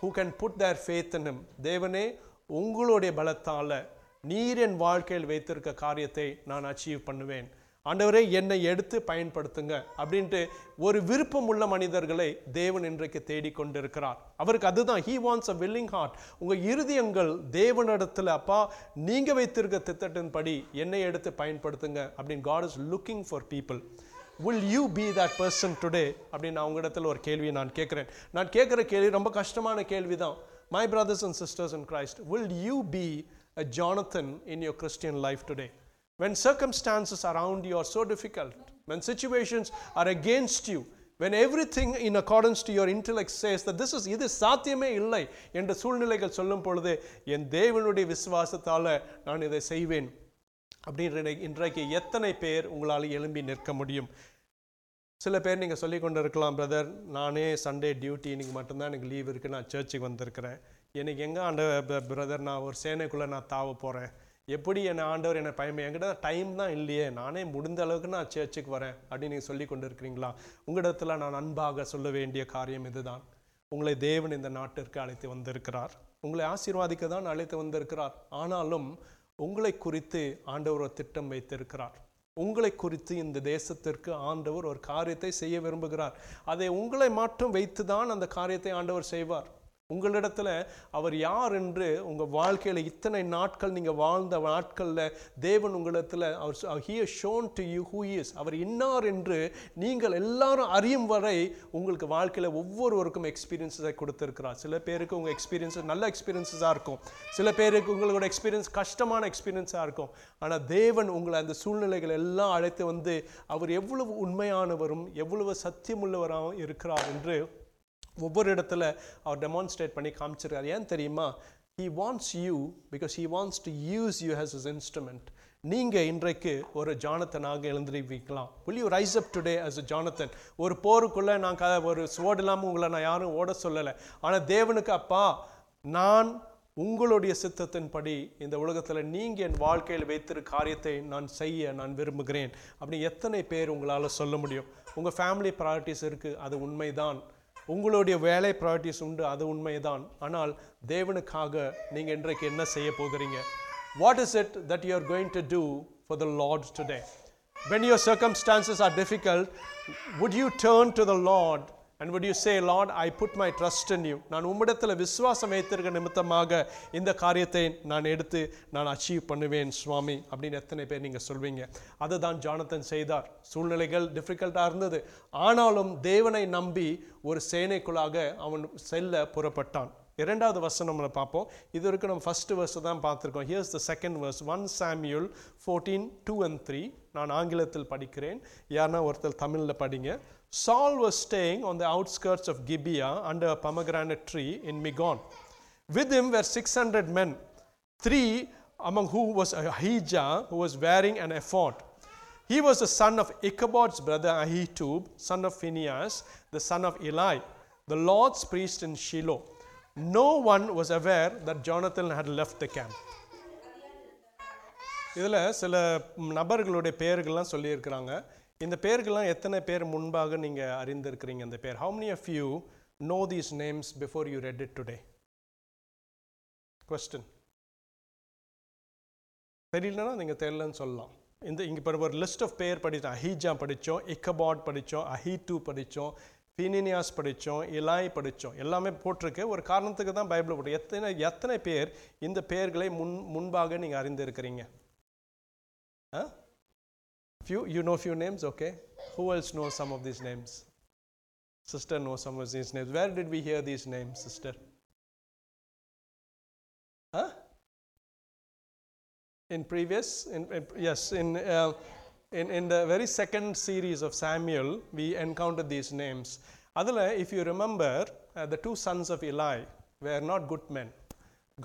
who can put their faith in him தேவனே உங்களுடைய பலத்தால நீர் என் வாழ்க்கையில் வைத்திருக்க காரியத்தை நான் achieve பண்ணுவேன். ஆண்டவரே என்னை எடுத்து பயன்படுத்துங்க அப்படின்ட்டு ஒரு விருப்பம் உள்ள மனிதர்களை தேவன் இன்றைக்கு தேடிக்கொண்டிருக்கிறார் அவருக்கு அதுதான். He wants a willing heart உங்கள் இருதயங்கள் தேவனிடத்தில் அப்பா நீங்கள் வைத்திருக்க திட்டத்தின்படி என்னை எடுத்து பயன்படுத்துங்க அப்படின்னு God is looking for people will you be that person today அப்படின்னு நான் உங்களிடத்தில் ஒரு கேள்வியை நான் கேட்குறேன். நான் கேட்குற கேள்வி ரொம்ப கஷ்டமான கேள்வி தான் my brothers and sisters and Christ will you be a Jonathan in your Christian life today when circumstances around you are so difficult when situations are against you when everything in accordance to your intellect says that this is இது சாத்தியமே இல்லை என்ற சூழ்நிலைகள் சொல்லும் பொழுது என் தேவனுடைய விசுவாசத்தால் நான் இதை செய்வேன் அப்படின்ற இன்றைக்கு எத்தனை பேர் உங்களால் எழும்பி நிற்க முடியும் சில பேர் நீங்கள் சொல்லி கொண்டு இருக்கலாம் பிரதர் நானே சண்டே டியூட்டி இன்னைக்கு மட்டும்தான் எனக்கு லீவ் இருக்குது நான் சர்ச்சுக்கு வந்திருக்கிறேன் எனக்கு எங்கே ஆண்டவர் பிரதர் நான் ஒரு சேனைக்குள்ளே நான் தாவ போகிறேன் எப்படி என்னை ஆண்டவர் என்னை பயமே என்கிட்ட டைம் தான் இல்லையே. நானே முடிந்த அளவுக்கு நான் சேர்ச்சுக்கு வரேன் அப்படின்னு நீங்கள் சொல்லி கொண்டு இருக்கிறீங்களா உங்களிடத்தில் நான் அன்பாக சொல்ல வேண்டிய காரியம் இதுதான். உங்களை தேவன் இந்த நாட்டிற்கு அழைத்து வந்திருக்கிறார். உங்களை ஆசீர்வாதிக்க தான் அழைத்து வந்திருக்கிறார். ஆனாலும் உங்களை குறித்து ஆண்டவர் ஒரு திட்டம் வைத்திருக்கிறார். உங்களை குறித்து இந்த தேசத்திற்கு ஆண்டவர் ஒரு காரியத்தை செய்ய விரும்புகிறார். அதை உங்களை மட்டும் வைத்து தான் அந்த காரியத்தை ஆண்டவர் செய்வார். உங்களிடத்துல அவர் யார் என்று உங்கள் வாழ்க்கையில் இத்தனை நாட்கள் நீங்கள் வாழ்ந்த நாட்களில் தேவன் உங்களிடத்தில் அவர் here shown to you who is அவர் இன்னார் என்று நீங்கள் எல்லாரும் அறியும் வரை உங்களுக்கு வாழ்க்கையில் ஒவ்வொருவருக்கும் எக்ஸ்பீரியன்ஸை கொடுத்துருக்கிறார். சில பேருக்கு உங்கள் எக்ஸ்பீரியன்ஸ் நல்ல எக்ஸ்பீரியன்ஸாக இருக்கும். சில பேருக்கு உங்களோட எக்ஸ்பீரியன்ஸ் கஷ்டமான எக்ஸ்பீரியன்ஸாக இருக்கும். ஆனால் தேவன் உங்களை அந்த சூழ்நிலைகள் எல்லாம் அழைத்து வந்து அவர் எவ்வளவு உண்மையானவரும் எவ்வளவு சத்தியமுள்ளவராகவும் இருக்கிறார் என்று ஒவ்வொரு இடத்துல அவர் டெமான்ஸ்ட்ரேட் பண்ணி காமிச்சிருக்காரு. ஏன் தெரியுமா? He wants you because he wants to use you has his instrument நீங்கள் இன்றைக்கு ஒரு ஜானத்தனாக எழுந்திருக்கலாம் will you rise up today as a Jonathan? ஒரு போருக்குள்ளே நான் க ஒரு சுவடு இல்லாமல் உங்களை நான் யாரும் ஓட சொல்லலை. ஆனால் தேவனுக்கு அப்பா நான் உங்களுடைய சித்தத்தின்படி இந்த உலகத்தில் நீங்கள் என் வாழ்க்கையில் வைத்திருக்க காரியத்தை நான் செய்ய நான் விரும்புகிறேன். அப்படி எத்தனை பேர் உங்களால் சொல்ல முடியும்? உங்கள் ஃபேமிலி ப்ராரிட்டிஸ் இருக்குது அது உண்மைதான். உங்களுடைய வேலை ப்ரையாரிட்டிஸ் உண்டு அது உண்மைதான். ஆனால் தேவனுக்காக நீங்கள் இன்றைக்கு என்ன செய்ய போகிறீங்க? What is it that you are going to do for the Lord today when your circumstances are difficult would you turn to the Lord and would you say Lord I put my trust in you நான் உம்மிடத்தில் விசுவாசம் வைத்திருக்க நிமித்தமாக இந்த காரியத்தை நான் எடுத்து நான் அச்சீவ் பண்ணுவேன் சுவாமி அப்படின்னு எத்தனை பேர் நீங்கள் சொல்வீங்க. அதை தான் ஜானத்தன் செய்தார். சூழ்நிலைகள் டிஃபிகல்ட்டாக இருந்தது. ஆனாலும் தேவனை நம்பி ஒரு சேனைக்குள்ளாக அவன் செல்ல புறப்பட்டான். இரண்டாவது வசனம் நம்மளை பார்ப்போம். இது வரைக்கும் நம்ம ஃபஸ்ட்டு verse தான் பார்த்துருக்கோம். Here's the second verse one Samuel fourteen two and three நான் ஆங்கிலத்தில் படிக்கிறேன். யாருன்னா ஒருத்தர் தமிழில் படிங்க. Saul was staying on the outskirts of Gibeah under a pomegranate tree in Migon. With him were 600 men, three among who was Ahijah, who was wearing an ephod. He was the son of Ichabod's brother Ahitub, son of Phinehas, the son of Eli, the Lord's priest in Shiloh. No one was aware that Jonathan had left the camp. இதில் சில நபர்களுடைய பெயர்கள்லாம் சொல்லியிருக்கிறாங்க இந்த பேர்கள்லாம் எத்தனை பேர் முன்பாக நீங்கள் அறிந்திருக்கிறீங்க இந்த பேர்? How many of you know these names before you read it today question தெரியலன்னா நீங்கள் தெரியலன்னு சொல்லலாம். இந்த இங்கே இப்போ ஒரு லிஸ்ட் ஆஃப் பேர் படித்தோம் அஹீஜா படித்தோம் இக்கபாட் படித்தோம் அஹீட்டு படித்தோம் பினினியாஸ் படித்தோம் இலாய் படித்தோம் எல்லாமே போட்டிருக்கு. ஒரு காரணத்துக்கு தான் பைபிள் போட்டு. எத்தனை எத்தனை பேர் இந்த பெயர்களை முன் முன்பாக நீங்கள் அறிந்திருக்கிறீங்க? ஆ? Few, you know few names, okay? Who else knows some of these names? Sister knows some of these names. Where did we hear these names, sister? Huh? In previous, in, in- yes, in, uh, in in the very second series of Samuel, we encountered these names. Adala, if you remember, uh, the two sons of Eli were not good men.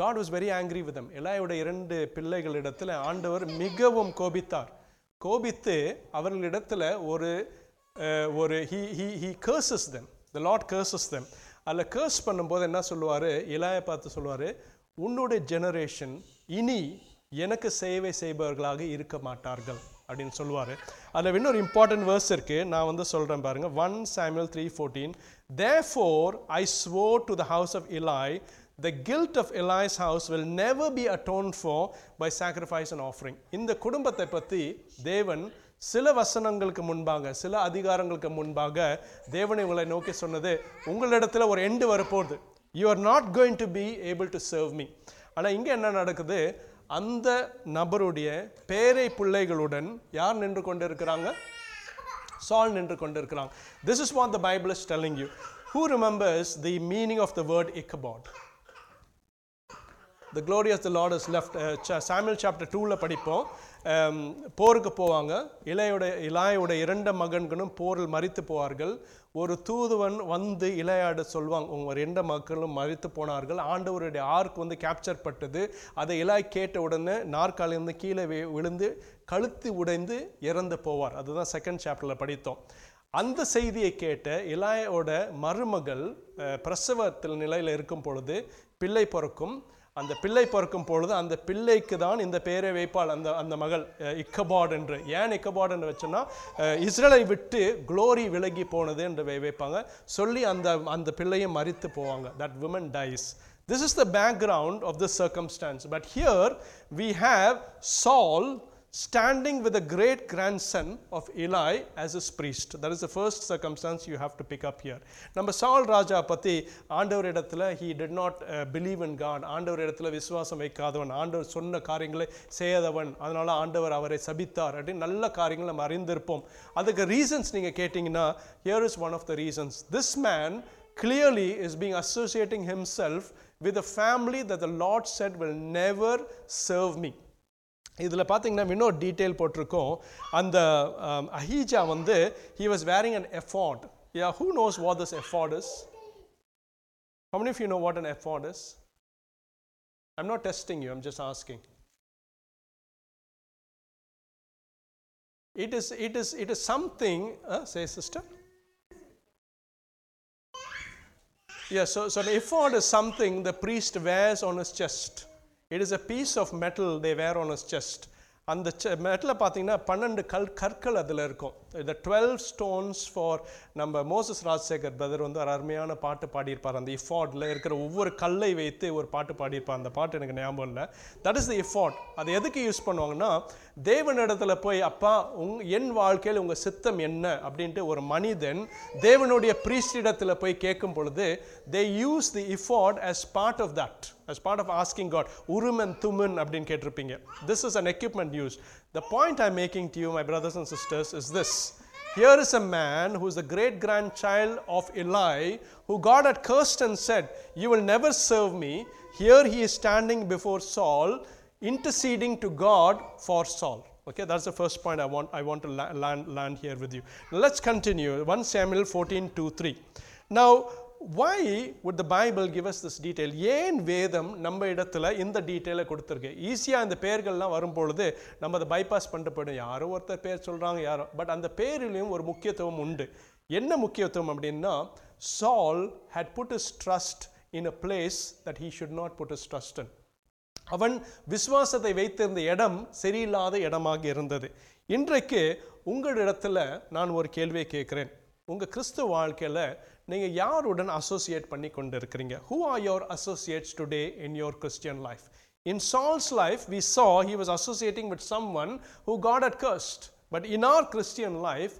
God was very angry with them எலாயோட இரண்டு பிள்ளைகளிடத்தில் ஆண்டவர் மிகவும் கோபித்தார் கோபித்து அவர்களிடத்தில் ஒரு ஒரு he he he curses them the Lord curses them அதில் curse பண்ணும்போது என்ன சொல்லுவார்? இலாயை பார்த்து சொல்லுவார் உன்னுடைய ஜெனரேஷன் இனி எனக்கு சேவை செய்பவர்களாக இருக்க மாட்டார்கள். அப்படின்னு சொல்லுவார். அதில் இன்னொரு இம்பார்ட்டன்ட் வேர்ஸ் இருக்குது நான் வந்து சொல்கிறேன் பாருங்கள் one Samuel three fourteen therefore I swore to the house of Eli the guilt of Eli's house will never be atoned for by sacrifice and offering. இந்த குடும்பத்தை பற்றி தேவன் சில வசனங்களுக்கு முன்பாக சில அதிகாரங்களுக்கு முன்பாக தேவன் இவங்களை நோக்கி சொன்னது உங்களிடத்தில் ஒரு எண்டு வரப்போகுது. You are not going to be able to serve me ஆனால் இங்கே என்ன நடக்குது? அந்த நபருடைய பேரை பிள்ளைகளுடன் யார் நின்று கொண்டிருக்கிறாங்க? சால் நின்று கொண்டிருக்கிறாங்க. இருக்கிறாங்க this is the the is telling you who remembers the meaning of the word ichabod? the the glorious the lord is left uh, Cha- samuel chapter 2ல படிப்போம். Um, போருக்கு போவாங்க. இலையோட இலாயோட இரண்டு மகன்களும் போரில் மறித்து போவார்கள். ஒரு தூதுவன் வந்து இளையாட சொல்வாங்க. உங்கள் ரெண்டு மக்களும் மறித்து போனார்கள். ஆண்டவருடைய ஆர்க் வந்து கேப்சர் பட்டது. அதை இலாய் கேட்ட உடனே நாற்காலிருந்து கீழே விழுந்து கழுத்து உடைந்து இறந்து போவார். அதுதான் செகண்ட் சாப்டரில் படித்தோம். அந்த செய்தியை கேட்ட இலாயோட மருமகள் பிரசவத்தில் நிலையில் இருக்கும் பொழுது பிள்ளை பிறக்கும். அந்த பிள்ளை பிறக்கும் பொழுது அந்த பிள்ளைக்கு தான் இந்த பேரை வைப்பாள் அந்த அந்த மகள் இக்கபாட் என்று. ஏன் இக்கபாட் என்று வச்சோன்னா இஸ்ரேலை விட்டு க்ளோரி விலகி போனது என்று வைப்பாங்க சொல்லி அந்த அந்த பிள்ளையை மறித்து போவாங்க. That women dies this is the background of the circumstance but here we have Saul standing with the great grandson of Eli as his priest. That is the first circumstance you have to pick up here. நம்ம சால் ராஜா பற்றி ஆண்டவர் இடத்துல he did not uh, believe in God. ஆண்டவர் இடத்துல விசுவாசம் வைக்காதவன் ஆண்டவர் சொன்ன காரியங்களை செய்யாதவன் அதனால ஆண்டவர் அவரை சபித்தார் அப்படின்னு நல்ல காரியங்களை நம்ம அறிந்திருப்போம் அதுக்கு ரீசன்ஸ் நீங்கள் கேட்டிங்கன்னா here is one of the reasons. This man clearly is being associating himself with a family that the Lord said will never serve me. இதில் பார்த்தீங்கன்னா இன்னொரு டீட்டெயில் போட்டிருக்கோம் அந்த um, அஹீஜா வந்து he was wearing an ephod. Yeah, who knows what this ephod is? How many of you know what an ephod is? I'm not testing you, I'm just asking. It is, it is, it is something, uh, say sister? Yes, so, so the ephod is something the priest wears on his chest. It is a piece of metal they wear on his chest அந்த செ மெட்டலை பார்த்தீங்கன்னா பன்னெண்டு கல் கற்கள் அதில் இருக்கும் இந்த twelve stones for நம்ம மோசஸ் ராஜசேகர் பிரதர் வந்து ஒரு அருமையான பாட்டு பாடியிருப்பார். அந்த இஃபார்டில் இருக்கிற ஒவ்வொரு கல்லை வைத்து ஒரு பாட்டு பாடியிருப்பார். அந்த பாட்டு எனக்கு ஞாபகம் இல்லை. தட் இஸ் த இஃபார்ட் அது எதுக்கு யூஸ் பண்ணுவாங்கன்னா தேவனிடத்தில் போய் அப்பா உங் என் வாழ்க்கையில் உங்கள் சித்தம் என்ன? அப்படின்ட்டு ஒரு மனிதன் தேவனுடைய பிரீஸ்டிடத்தில் போய் கேட்கும் பொழுது they use the ephod as part of that as part of asking God Urim Thummim அப்படின்னு கேட்டிருப்பீங்க. This is an equipment use the point I'm making to you my brothers and sisters is this. Here is a man who is the great grandchild of Eli who God had cursed and said you will never serve me. Here he is standing before Saul interceding to God for Saul. Okay that's the first point I want I want to land, land here with you. Let's continue. 1 Samuel 14 2 3 now why would the Bible give us this detail ஏன் வேதம் நம்ம இடத்துல இந்த டீட்டெயிலை கொடுத்துருக்கு? ஈஸியாக இந்த பெயர்கள்லாம் வரும்பொழுது நம்ம அதை பைபாஸ் பண்ணிட்டு போயிடும். யாரோ ஒருத்தர் பேர் சொல்கிறாங்க யாரோ. பட் அந்த பேரிலையும் ஒரு முக்கியத்துவம் உண்டு. என்ன முக்கியத்துவம் அப்படின்னா Saul had put his trust in a place that he should not put his trust in அவன் விசுவாசத்தை வைத்திருந்த இடம் சரியில்லாத இடமாக இருந்தது. இன்றைக்கு உங்களிடத்தில் நான் ஒரு கேள்வியை கேட்குறேன். உங்கள் கிறிஸ்துவ வாழ்க்கையில் நீங்கள் யாருடன் அசோசியேட் பண்ணி கொண்டு இருக்கிறீங்க who are your associates today in your Christian life in Saul's life we saw he was associating with someone who got at cursed but in our Christian life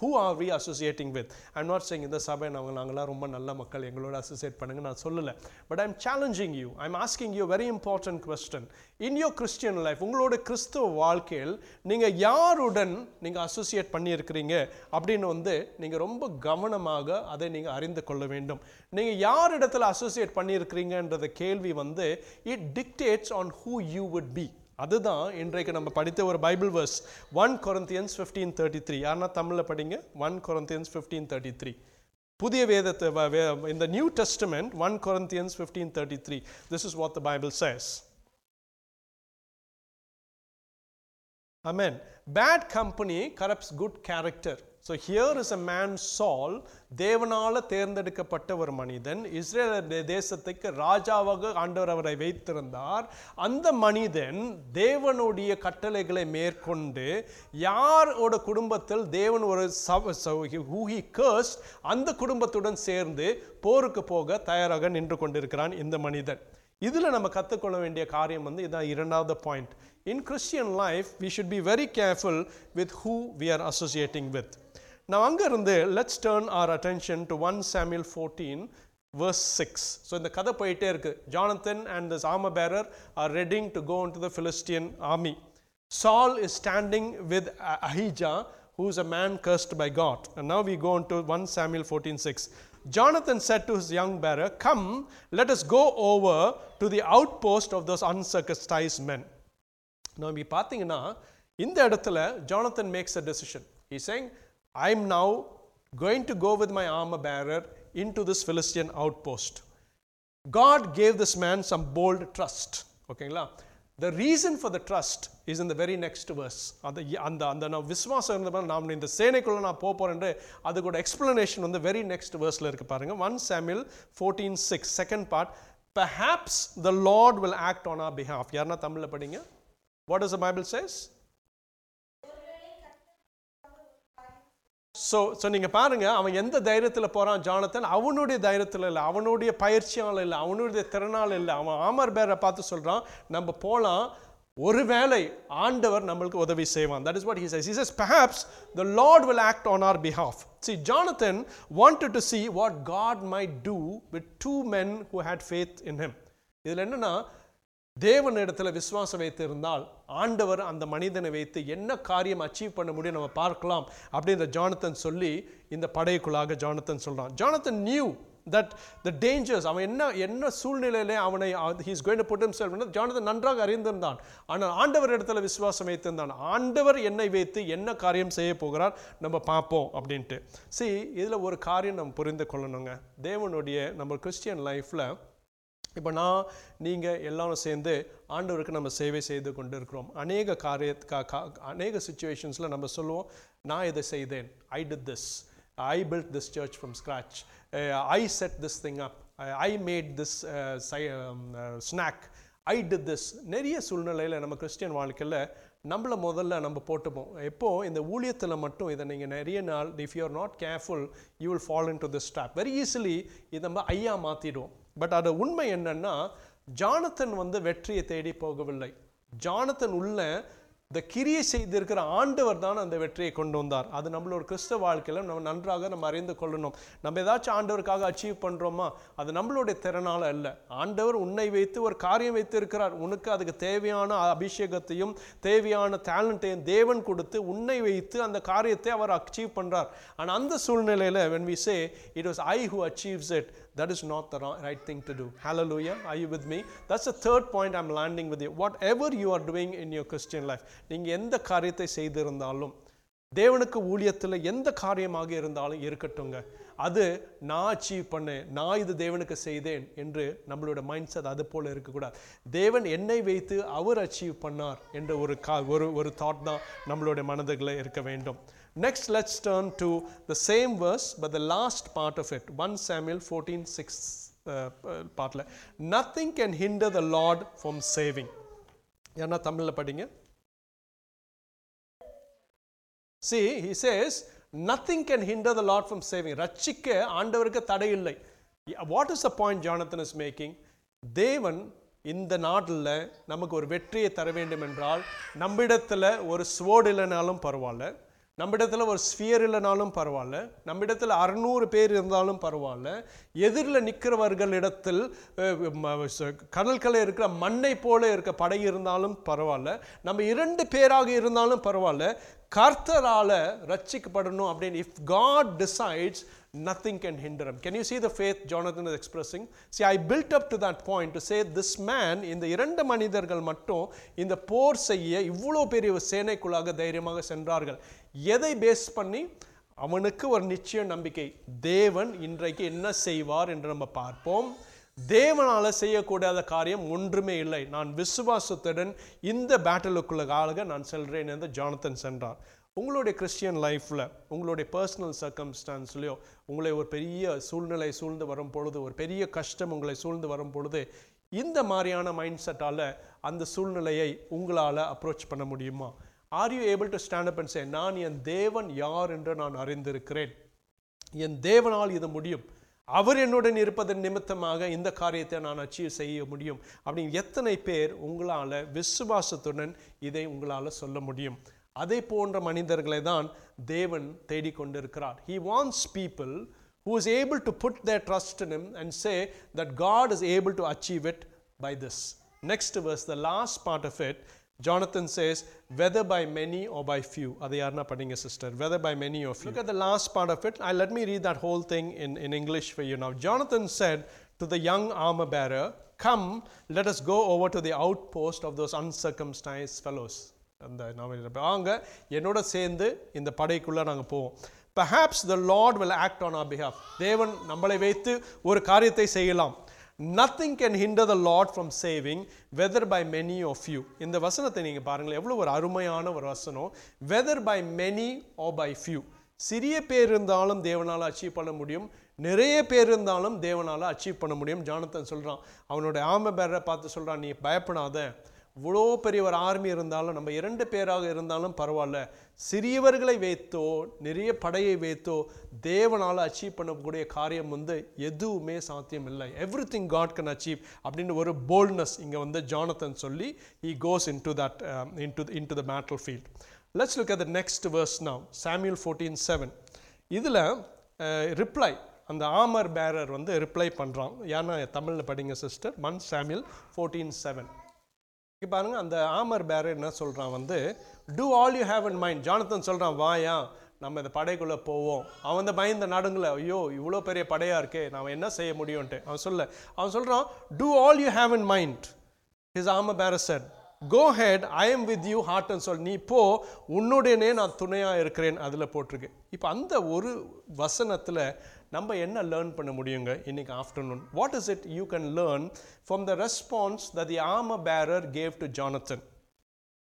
who are we associating with I'm not saying இந்த சபை நாங்கள் நாங்களாம் ரொம்ப நல்ல மக்கள் எங்களோட associate பண்ணுங்க நான் சொல்லலை. But I'm challenging you I'm asking you very important question in your Christian life உங்களோட கிறிஸ்துவ வாழ்க்கையில் நீங்கள் யாருடன் நீங்கள் அசோசியேட் பண்ணியிருக்கிறீங்க அப்படின்னு வந்து நீங்கள் ரொம்ப கவனமாக அதை நீங்கள் அறிந்து கொள்ள வேண்டும். நீங்கள் யார் இடத்துல அசோசியேட் பண்ணியிருக்கிறீங்கன்றத கேள்வி வந்து it dictates on who you would be அதுதான் இன்றைக்கு நம்ம படித்த ஒரு Bible verse one Corinthians fifteen thirty three யாருன்னா தமிழில் படிங்க? One Corinthians fifteen thirty three புதிய வேதத்தை இந்த New Testament one Corinthians fifteen thirty three this is what the Bible says amen bad company corrupts good character so here is a man Saul தேவனால் தேவனால தேர்ந்தெடுக்கப்பட்ட ஒரு மனிதன். இஸ்ரேல் தேசத்துக்கு ராஜாவாக ஆண்டவர் அவரை வைத்திருந்தார். அந்த மனிதன் தேவனுடைய கட்டளைகளை மேற்கொண்டு யாரோட குடும்பத்தில் தேவன் ஒரு சவ சவ- who அந்த குடும்பத்துடன் சேர்ந்து போருக்கு போக தயாராக நின்று கொண்டிருக்கிறான் இந்த மனிதன். இதில் நம்ம கற்றுக்கொள்ள வேண்டிய காரியம் வந்து இதான் இரண்டாவது point in Christian life we should be very careful with who we are associating with நான் அங்கேருந்து let's turn our attention to one Samuel fourteen verse 6 so இந்த கதை போயிட்டே இருக்கு Jonathan and this armor bearer are ready to go into the Philistine army Saul is standing with Ah- Ahijah, who is a man cursed by God. And now we go into 1 Samuel 14:6. Jonathan said to his young bearer, Come, let us go over to the outpost of those uncircumcised men. Now, we பார்த்தீங்கன்னா இந்த இடத்துல Jonathan makes a decision. He's saying, I'm now going to go with my armor bearer into this Philistine outpost. God gave this man some bold trust. ஓகேங்களா the reason for the trust is இந்த very next verse அந்த அந்த அந்த நான் விஸ்வாசம் இருந்தபோது நான் இந்த சேனைக்குள்ளே நான் போக போகிறேன் அதுக்கோட எக்ஸ்பிளனேஷன் வந்து வெரி நெக்ஸ்ட் வேர்ஸில் இருக்கு பாருங்கள் one Samuel fourteen six second part perhaps the Lord will act on our behalf யாருன்னா தமிழில் படிங்க what is the Bible says so so நீங்கள் பாருங்கள் அவன் எந்த தைரியத்தில் போகிறான் ஜானத்தன்? அவனுடைய தைரியத்தில் இல்லை அவனுடைய பயிற்சியால் இல்லை அவனுடைய திறனால் இல்லை. அவன் ஆமர் பேரை பார்த்து சொல்கிறான் நம்ம போகலாம் ஒருவேளை ஆண்டவர் நம்மளுக்கு உதவி செய்வான். That is what he says he the Lord will act on our behalf our behalf. See to see to see what do might do with two men who had faith இதில் என்னென்னா தேவன் இடத்துல விசுவாசம் வைத்திருந்தால் ஆண்டவர் அந்த மனிதனை வைத்து என்ன காரியம் அச்சீவ் பண்ண முடியும் நம்ம பார்க்கலாம் அப்படின்ற ஜானத்தன் சொல்லி இந்த படைக்குள்ளாக ஜானத்தன் சொல்கிறான் Jonathan knew that the dangers அவன் என்ன என்ன சூழ்நிலையிலே அவனை he's going put him put himself Jonathan Jonathan நன்றாக அறிந்திருந்தான். ஆனால் ஆண்டவர் இடத்துல விசுவாசம் வைத்திருந்தான். ஆண்டவர் என்னை வைத்து என்ன காரியம் செய்ய போகிறார் நம்ம பார்ப்போம் அப்படின்ட்டு. சி இதில் ஒரு காரியம் நம்ம புரிந்து கொள்ளணுங்க. தேவனுடைய நம்ம கிறிஸ்டியன் லைஃப்பில் இப்போ நான் நீங்கள் எல்லாரும் சேர்ந்து ஆண்டவருக்கு நம்ம சேவை செய்து கொண்டு இருக்கிறோம் அநேக காரிய கா- அநேக சுச்சுவேஷன்ஸில் நம்ம சொல்லுவோம் நான் இதை செய்தேன். I did this I built this church from scratch I set this thing up I made this snack I did this நிறைய சூழ்நிலையில் நம்ம கிறிஸ்டியன் வாழ்க்கையில் நம்மளை முதல்ல நம்ம போட்டுப்போம். எப்போ? இந்த ஊழியத்தில் மட்டும் இதை நீங்கள் நிறைய நாள் if you are not careful you will fall in to this stop very easily இதை நம்ம ஐயா மாற்றிடுவோம் பட் அது உண்மை என்னன்னா ஜானத்தன் வந்து வெற்றியை தேடி போகவில்லை. ஜானத்தன் உள்ள இந்த கிரியை செய்திருக்கிற ஆண்டவர் தான் அந்த வெற்றியை கொண்டு வந்தார். அது நம்மளோட கிறிஸ்தவ வாழ்க்கையில் நம்ம நன்றாக நம்ம அறிந்து கொள்ளணும். நம்ம ஏதாச்சும் ஆண்டவருக்காக அச்சீவ் பண்ணுறோமா அது நம்மளுடைய திறனால் அல்ல. ஆண்டவர் உன்னை வைத்து ஒரு காரியம் வைத்து இருக்கிறார் உனக்கு அதுக்கு தேவையான அபிஷேகத்தையும் தேவையான டேலண்ட்டையும் தேவன் கொடுத்து உன்னை வைத்து அந்த காரியத்தை அவர் அச்சீவ் பண்ணுறார் ஆனால் அந்த சூழ்நிலையில் when we say it was I who achieves it that is not the right thing to do. Hallelujah. Are you with me? That's the third point i'm landing with you. Whatever you are doing in your christian life நீங்க எந்த காரியத்தை செய்திருந்தாலும் தேவனுக்கு ஊழியத்தில் எந்த காரியமாக இருந்தாலும் இருக்கட்டுங்க அது நான் அச்சீவ் பண்ணேன் நான் இது தேவனுக்கு செய்தேன் என்று நம்மளோட மைண்ட் செட் அது போல் இருக்கக்கூடாது. தேவன் என்னை வைத்து அவர் அச்சீவ் பண்ணார் என்ற ஒரு கா ஒரு ஒரு தாட் தான் நம்மளுடைய மனதுகளில் இருக்க வேண்டும். Next let's turn to the same verse but the last part of it 1 Samuel 14 6 பார்ட்டில் nothing can hinder the Lord from saving ஏன்னா தமிழில் படிங்க. See, he says, nothing can hinder the Lord from saving. ரட்சிக்க ஆண்டவருக்கு தடை இல்லை what is the point Jonathan is making தேவன் இந்த நாட்டில் நமக்கு ஒரு வெற்றியை தர வேண்டும் என்றால் நம்மிடத்தில் ஒரு ஸ்வோர்டு இல்லைனாலும் பரவாயில்ல. நம்மிடத்தில் ஒரு ஸ்பியர் இல்லைனாலும் பரவாயில்ல. நம்மிடத்தில் அறுநூறு பேர் இருந்தாலும் பரவாயில்ல. எதிரில் நிற்கிறவர்களிடத்தில் இடத்தில் ம- இருக்கிற மண்ணை போல இருக்க படை இருந்தாலும் பரவாயில்ல. நம்ம இரண்டு பேராக இருந்தாலும் பரவாயில்ல. கர்த்தரால் ரட்சிக்கப்படணும் அப்படின்னு if God decides nothing can hinder him. Can you see the faith jonathan is expressing? See i built up to that point to say this man இந்த இரண்டு மனிதர்கள் மட்டும் இந்த போர் செய்ய இவ்வளோ பெரிய ஒரு சேனைக்குள்ளாக தைரியமாக சென்றார்கள். எதை பேஸ் பண்ணி? அவனுக்கு ஒரு நிச்சய நம்பிக்கை. தேவன் இன்றைக்கு என்ன செய்வார் என்று நம்ம பார்ப்போம். தேவனால் செய்யக்கூடாத காரியம் ஒன்றுமே இல்லை. நான் விசுவாசத்துடன் இந்த பேட்டலுக்குள்ள ஆளுக நான் செல்கிறேன் என்று ஜானத்தன் சென்றார் உங்களுடைய கிறிஸ்டியன் லைஃப்பில் உங்களுடைய பர்சனல் சர்க்கம்ஸ்டான்ஸ்லையோ உங்களை ஒரு பெரிய சூழ்நிலை சூழ்ந்து வரும் பொழுது ஒரு பெரிய கஷ்டம் உங்களை சூழ்ந்து வரும் பொழுது இந்த மாதிரியான மைண்ட் செட்டால் அந்த சூழ்நிலையை உங்களால் அப்ரோச் பண்ண முடியுமா? Are you able to stand up and say நான் என் தேவன் யார் என்று நான் அறிந்திருக்கிறேன் என் தேவனால் இது முடியும். அவர் என்னுடன் இருப்பதன் நிமித்தமாக இந்த காரியத்தை நான் அச்சீவ் செய்ய முடியும். அப்படின்னு எத்தனை பேர் உங்களால் விசுவாசத்துடன் இதை உங்களால் சொல்ல முடியும். அதே போன்ற மனிதர்களை தான் தேவன் தேடிக்கொண்டிருக்கிறார் he wants people who is able to put their trust in him and say that God is able to achieve it by this. Next verse, the last part of it, Jonathan says, whether by many or by few. அது யாருன்னா படிங்க sister. Whether by many or few. Look at the last part of it. I, let me read that whole thing in, in English for you now. Jonathan said to the young armor bearer, Come, let us go over to the outpost of those uncircumcised fellows. அந்த நம்ம வாங்க என்னோட சேர்ந்து இந்த படைக்குள்ளே நாங்கள் போவோம் perhaps the lord will act on our behalf தேவன் நம்மளை வைத்து ஒரு காரியத்தை செய்யலாம் nothing can hinder the Lord from saving whether by many of you இந்த வசனத்தை நீங்கள் பாருங்களேன். எவ்வளோ ஒரு அருமையான ஒரு வசனம். Whether by many or by few சிறிய பேர் இருந்தாலும் தேவனால் அச்சீவ் பண்ண முடியும். நிறைய பேர் இருந்தாலும் தேவனால் அச்சீவ் பண்ண முடியும். ஜானத்தன் சொல்கிறான் அவனுடைய ஆம பேரை பார்த்து சொல்கிறான் நீ பயப்படாத. இவ்வளோ பெரிய ஒரு ஆர்மி இருந்தாலும் நம்ம இரண்டு பேராக இருந்தாலும் பரவாயில்ல. சிறியவர்களை வைத்தோ நிறைய படையை வைத்தோ தேவனால் அச்சீவ் பண்ணக்கூடிய காரியம் வந்து எதுவுமே சாத்தியம் இல்லை everything God can achieve அப்படின்னு ஒரு போல்ட்னஸ் இங்கே வந்து ஜானத்தன் சொல்லி he goes in to that in to in to the battle field let's look at the next verse now Samuel fourteen seven இதில் ரிப்ளை அந்த ஆமர் பேரர் வந்து reply பண்ணுறான் ஏன்னா தமிழில் படிங்க சிஸ்டர் மன் சாமியல் ஃபோர்டீன் செவன் இப்போ பாருங்க அந்த ஆமர் பேரர் என்ன சொல்கிறான் வந்து do all you have and mind Jonathan சொல்கிறான் வாயா நம்ம இந்த படைக்குள்ளே போவோம். அவன் வந்து பயந்த நடுங்கல ஐயோ இவ்வளோ பெரிய படையாக இருக்கே நாம் என்ன செய்ய முடியும்ன்ட்டு. அவன் சொல்ல அவன் சொல்கிறான் do all you have in mind his ஆம bearer said go head I am with you ஹார்ட்னு சொல் நீ போ உன்னுடையனே நான் துணையாக இருக்கிறேன். அதில் போட்டிருக்கு. இப்போ அந்த ஒரு வசனத்தில் நம்ம என்ன லேர்ன் பண்ண முடியுங்க இன்னைக்கு afternoon what is it you can learn from the response the the ஆம bearer gave to Jonathan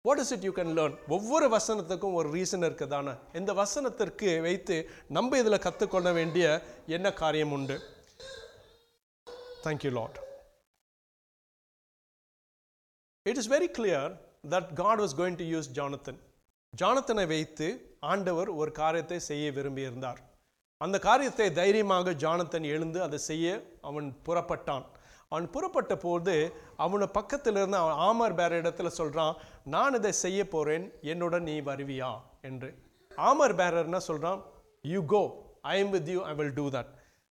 what is it you can learn ஒவ்வொரு வசனத்துக்கும் ஒரு ரீசன் இருக்குதானே இந்த வசனத்திற்கு வைத்து நம்ம இதில் கற்றுக்கொள்ள வேண்டிய என்ன காரியம் உண்டு? Thank you Lord it is very clear that God was going to use Jonathan ஜானத்தனை வைத்து ஆண்டவர் ஒரு காரியத்தை செய்ய விரும்பியிருந்தார். அந்த காரியத்தை தைரியமாக ஜானத்தன் எழுந்து அதை செய்ய அவன் புறப்பட்டான். அவன் புறப்பட்ட போது அவனை பக்கத்தில் இருந்து அவன் ஆமர் பேர இடத்துல சொல்கிறான் நான் இதை செய்ய போகிறேன் என்னுடன் நீ வருவியா? என்று. ஆமர் பேரர் சொல்கிறான் you go I am with you I will do that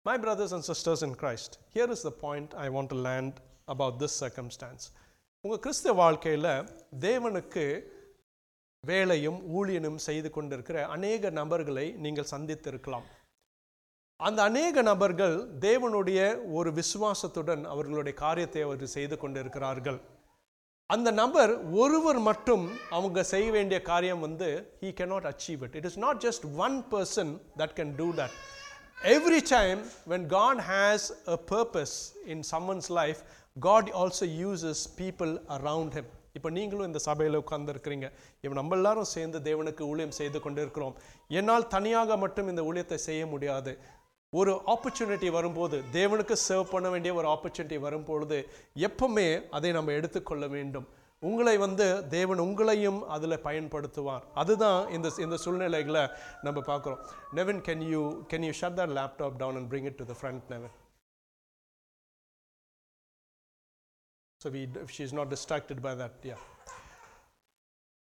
my brothers and sisters in Christ here is the point I want to land about this circumstance உங்கள் கிறிஸ்தவ வாழ்க்கையில் தேவனுக்கு வேலையும் ஊழியனும் செய்து கொண்டிருக்கிற அநேக நபர்களை நீங்கள் சந்தித்திருக்கலாம். அந்த அநேக நபர்கள் தேவனுடைய ஒரு விசுவாசத்துடன் அவர்களுடைய காரியத்தை அவர் செய்து கொண்டிருக்கிறார்கள். அந்த நபர் ஒருவர் மட்டும் அவங்க செய்ய வேண்டிய காரியம் வந்து he cannot achieve it it is not just one person that can do that every time when God has a purpose in someone's life God also uses people around him இப்போ நீங்களும் இந்த சபையில் உட்கார்ந்துருக்கிறீங்க. இப்போ நம்ம எல்லாரும் சேர்ந்து தேவனுக்கு ஊழியம் செய்து கொண்டிருக்கிறோம். என்னால் தனியாக மட்டும் இந்த ஊழியத்தை செய்ய முடியாது. ஒரு ஆப்பர்ச்சுனிட்டி வரும்போது தேவனுக்கு சர்வ் பண்ண வேண்டிய ஒரு ஆப்பர்ச்சுனிட்டி வரும்பொழுது எப்பவுமே அதை நம்ம எடுத்துக்கொள்ள வேண்டும் உங்களை வந்து தேவன் உங்களையும் அதில் பயன்படுத்துவார் அதுதான் இந்த இந்த சூழ்நிலைகளை நம்ம பார்க்குறோம் Nevan can you can you shut that laptop down and bring it to the front Nevan So we, she's not distracted by that. Yeah.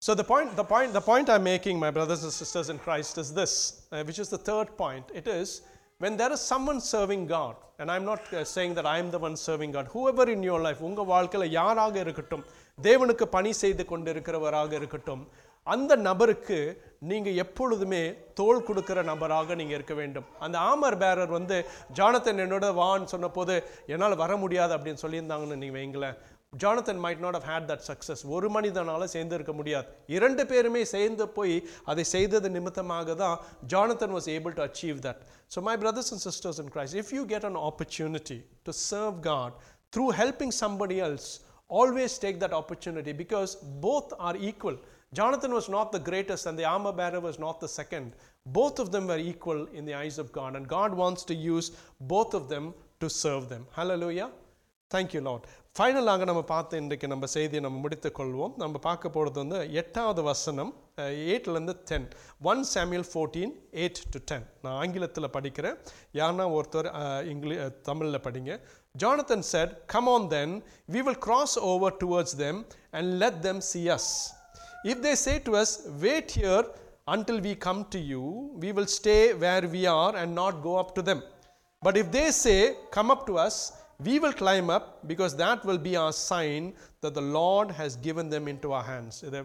So the point, the point, the point I'm making, my brothers and sisters in Christ, is this, uh, which is the third point. It is when there is someone serving God, and I'm not uh, saying that I'm the one serving God. Whoever in your life, உங்க வாழ்க்கையில் யாராக இருக்கட்டும், தேவனுக்கு பணி செய்து கொண்டிருக்கிறவராக இருக்கட்டும், அந்த நபருக்கு நீங்கள் எப்பொழுதுமே தோல் கொடுக்குற நபராக நீங்கள் இருக்க வேண்டும் அந்த ஆமர் பேரர் வந்து ஜானத்தன் என்னோட வான்னு சொன்னபோது என்னால் வர முடியாது அப்படின்னு சொல்லியிருந்தாங்கன்னு நீங்கள் வைங்களேன் Jonathan might not have had that success ஒரு மனிதனால சேர்ந்து இருக்க முடியாது இரண்டு பேருமே சேர்ந்து போய் அதை செய்தது நிமித்தமாக தான் Jonathan was able to achieve that so my brothers and sisters in christ if you get an opportunity to serve god through helping somebody else always take that opportunity because both are equal jonathan was not the greatest and the armor bearer was not the second both of them were equal in the eyes of god and god wants to use both of them to serve them hallelujah thank you lord ஃபைனலாக நம்ம பார்த்து இன்றைக்கு நம்ம செய்தியை நம்ம முடித்துக்கொள்வோம் நம்ம பார்க்க போகிறது வந்து எட்டாவது வசனம் எயிட்லேருந்து ten one Samuel fourteen eight to ten நான் ஆங்கிலத்தில் படிக்கிறேன் யாருன்னா ஒருத்தர் இங்கிலீ தமிழில் படிங்க Jonathan sir come on then we will cross over towards them and let them see us if they say to us wait here until we come to you we will stay where we are and not go up to them but if they say come up to us we will climb up because that will be our sign that the Lord has given them into our hands. இதை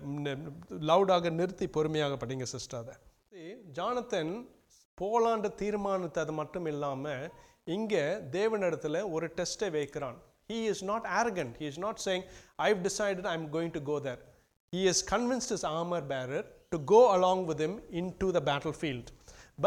லவுடாக நிறுத்தி பொறுமையாக படிங்க sister அதை Jonathan Poland தீர்மானத்தை அது மட்டும் இல்லாமல் இங்கே தேவனிடத்தில் ஒரு டெஸ்ட்டை வைக்கிறான் he is not urgent he is not saying I have decided I am going to go there he is convinced his armour bearer to go along with him into the battle field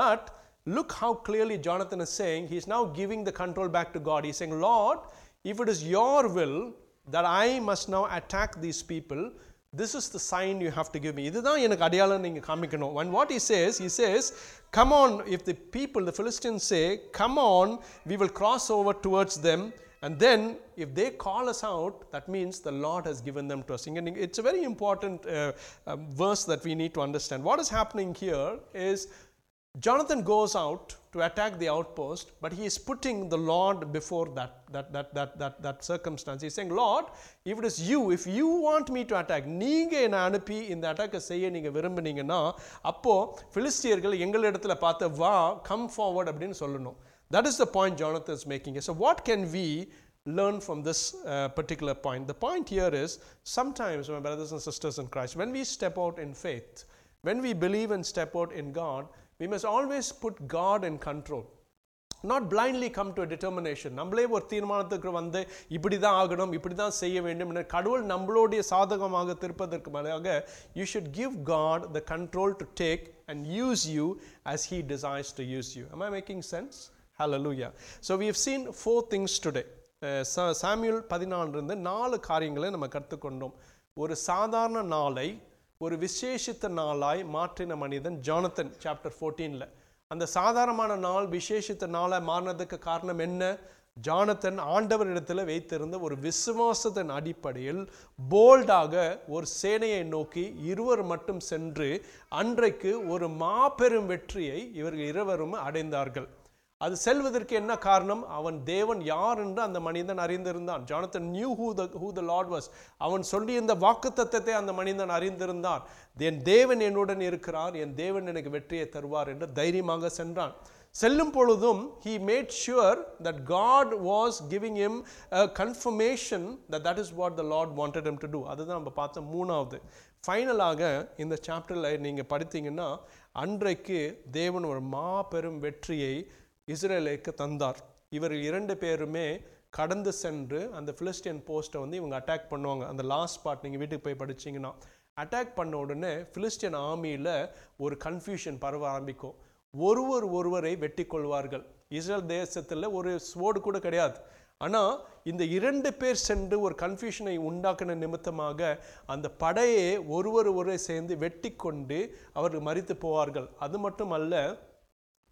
but look how clearly Jonathan is saying he's now giving the control back to God. He's saying, Lord, if it is your will that I must now attack these people, this is the sign you have to give me. இதுதான் எனக்கு அடையாளம் நீங்க காமிக்கணும். And what he says, he says, come on, if the people, the Philistines say, come on, we will cross over towards them. And then, if they call us out, that means the Lord has given them to us. Again, It's a very important uh, um, verse that we need to understand. What is happening here is Jonathan goes out to attack the outpost, but he is putting the Lord before that, that, that, that, that, that circumstance. He's saying, Lord, if it is you, if you want me to attack, நீங்க என்னை அனுப்பி இந்த அட்டாக்கை செய்ய நீங்க விரும்புனீங்கன்னா அப்போ பிலிஸ்தியர்கள் எங்களிடத்துல பார்த்து வா கம் ஃபார்வர்ட் அப்படின்னு சொல்லணும் That is the point Jonathan is making. So, what can we learn from this uh, particular point? The point here is sometimes, my brothers and sisters in Christ, when we step out in faith, when we believe and step out in God, we must always put God in control not blindly come to determination நம்மளே ஒரு தீர்மானத்துக்கு வந்து இப்படி தான் ஆகணும் இப்படி தான் செய்ய வேண்டும் என கடவுள் நம்மளுடைய சாதகமாக திருப்பதற்கு மேலாக you should give God the control to take and use you as he desires to use you I making sense hallelujah so we seen four things things today. Uh, ah பதினாலிருந்து நாலு காரியங்களை நம்ம கற்றுக்கொண்டோம். ஒரு சாதாரண நாளை ஒரு விசேஷித்த நாளாய் மாற்றின மனிதன் ஜானத்தன் சாப்டர் ஃபோர்டீனில் அந்த சாதாரணமான நாள் விசேஷித்த நாளாக மாறினதுக்கு காரணம் என்ன? ஜானத்தன் ஆண்டவரிடத்தில் வைத்திருந்த ஒரு விசுவாசத்தின் அடிப்படையில் போல்டாக ஒரு சேனையை நோக்கி இருவர் மட்டும் சென்று அன்றைக்கு ஒரு மாபெரும் வெற்றியை இவர்கள் இருவரும் அடைந்தார்கள். அது செல்வதற்கு என்ன காரணம்? அவன் தேவன் யார் என்று அந்த மனிதன் அறிந்திருந்தான். Jonathan knew who the who the lord was அவன் சொல்லியிருந்த வாக்குத்தத்தத்தை அந்த மனிதன் அறிந்திருந்தான். என் தேவன் என்னுடன் இருக்கிறார். என் தேவன் எனக்கு வெற்றியை தருவார் என்று தைரியமாக சென்றான். செல்லும் பொழுதும் he made sure that God was giving him confirmation confirmation that is is the the wanted them to do do. அதுதான் நம்ம பார்த்த மூணாவது. ஃபைனலாக இந்த சாப்டரில் நீங்கள் படித்தீங்கன்னா அன்றைக்கு தேவன் ஒரு மாபெரும் வெற்றியை இஸ்ரேலுக்கு தந்தார். இவர்கள் இரண்டு பேருமே கடந்து சென்று அந்த ஃபிலிஸ்டியன் போஸ்ட்டை வந்து இவங்க அட்டாக் பண்ணுவாங்க. அந்த லாஸ்ட் பார்ட் நீங்கள் வீட்டுக்கு போய் படிச்சீங்கன்னா. அட்டாக் பண்ண உடனே ஃபிலிஸ்டியன் ஆர்மியில் ஒரு கன்ஃபியூஷன் பரவ ஆரம்பிக்கும். ஒருவர் ஒருவரை வெட்டி கொள்வார்கள். இஸ்ரேல் தேசத்தில் ஒரு ஸ்வோர்டு கூட கிடையாது. ஆனால் இந்த இரண்டு பேர் சென்று ஒரு கன்ஃபியூஷனை உண்டாக்கின நிமித்தமாக அந்த படையை ஒருவர் ஒருவரை சேர்ந்து வெட்டி கொண்டு அவர்கள் மறித்து போவார்கள். அது மட்டும் அல்ல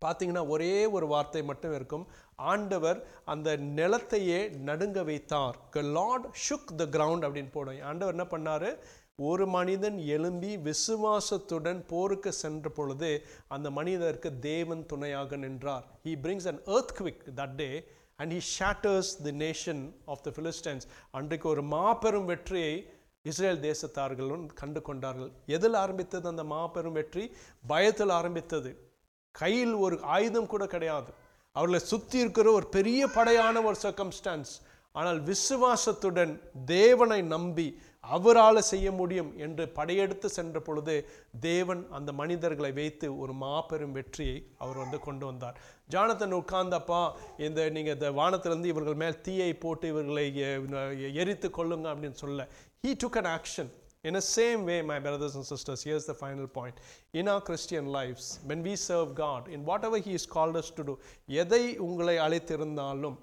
பார்த்தீங்கன்னா ஒரே ஒரு வார்த்தை மட்டும் இருக்கும். ஆண்டவர் அந்த நிலத்தையே நடுங்க வைத்தார். க லார்ட் ஷுக் த கிரவுண்ட் அப்படின்னு போடும். ஆண்டவர் என்ன பண்ணார்? ஒரு மனிதன் எழும்பி விசுவாசத்துடன் போருக்கு சென்ற பொழுது அந்த மனிதருக்கு தேவன் துணையாக நின்றார். He brings an earthquake that day and he shatters the nation of the Philistines அன்றைக்கு ஒரு மாபெரும் வெற்றியை இஸ்ரேல் தேசத்தார்களும் கண்டு கொண்டார்கள். எதில் ஆரம்பித்தது அந்த மாபெரும் வெற்றி? பயத்தில் ஆரம்பித்தது. கையில் ஒரு ஆயுதம் கூட கிடையாது. அவர்களை சுற்றி இருக்கிற ஒரு பெரிய படையான ஒரு சர்க்கம்ஸ்டான்ஸ் ஆனால் விசுவாசத்துடன் தேவனை நம்பி அவரால் செய்ய முடியும் என்று படையெடுத்து சென்ற பொழுது தேவன் அந்த மனிதர்களை வைத்து ஒரு மாபெரும் வெற்றியை அவர் வந்து கொண்டு வந்தார். ஜானத்தன் உட்கார்ந்தப்பா இந்த நீங்கள் இந்த வானத்திலிருந்து இவர்கள் மேல் தீயை போட்டு இவர்களை எ- எரித்து கொள்ளுங்க அப்படின்னு சொல்ல he took an action In the same way, my brothers and sisters, here's the final point. In our Christian lives, when we serve God, in whatever He has called us to do, எதை உங்களை அழைத்திருந்தாலும்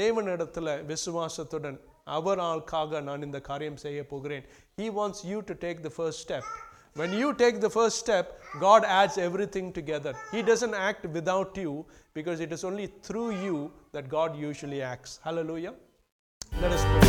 தேவனிடத்தில் விசுவாசத்துடன் அவர் ஆளுக்காக நான் இந்த காரியம் செய்ய போகிறேன் He wants you to take the first step. When you take the first step, God adds everything together. He doesn't act without you because it is only through you that God usually acts. Hallelujah. Let us pray.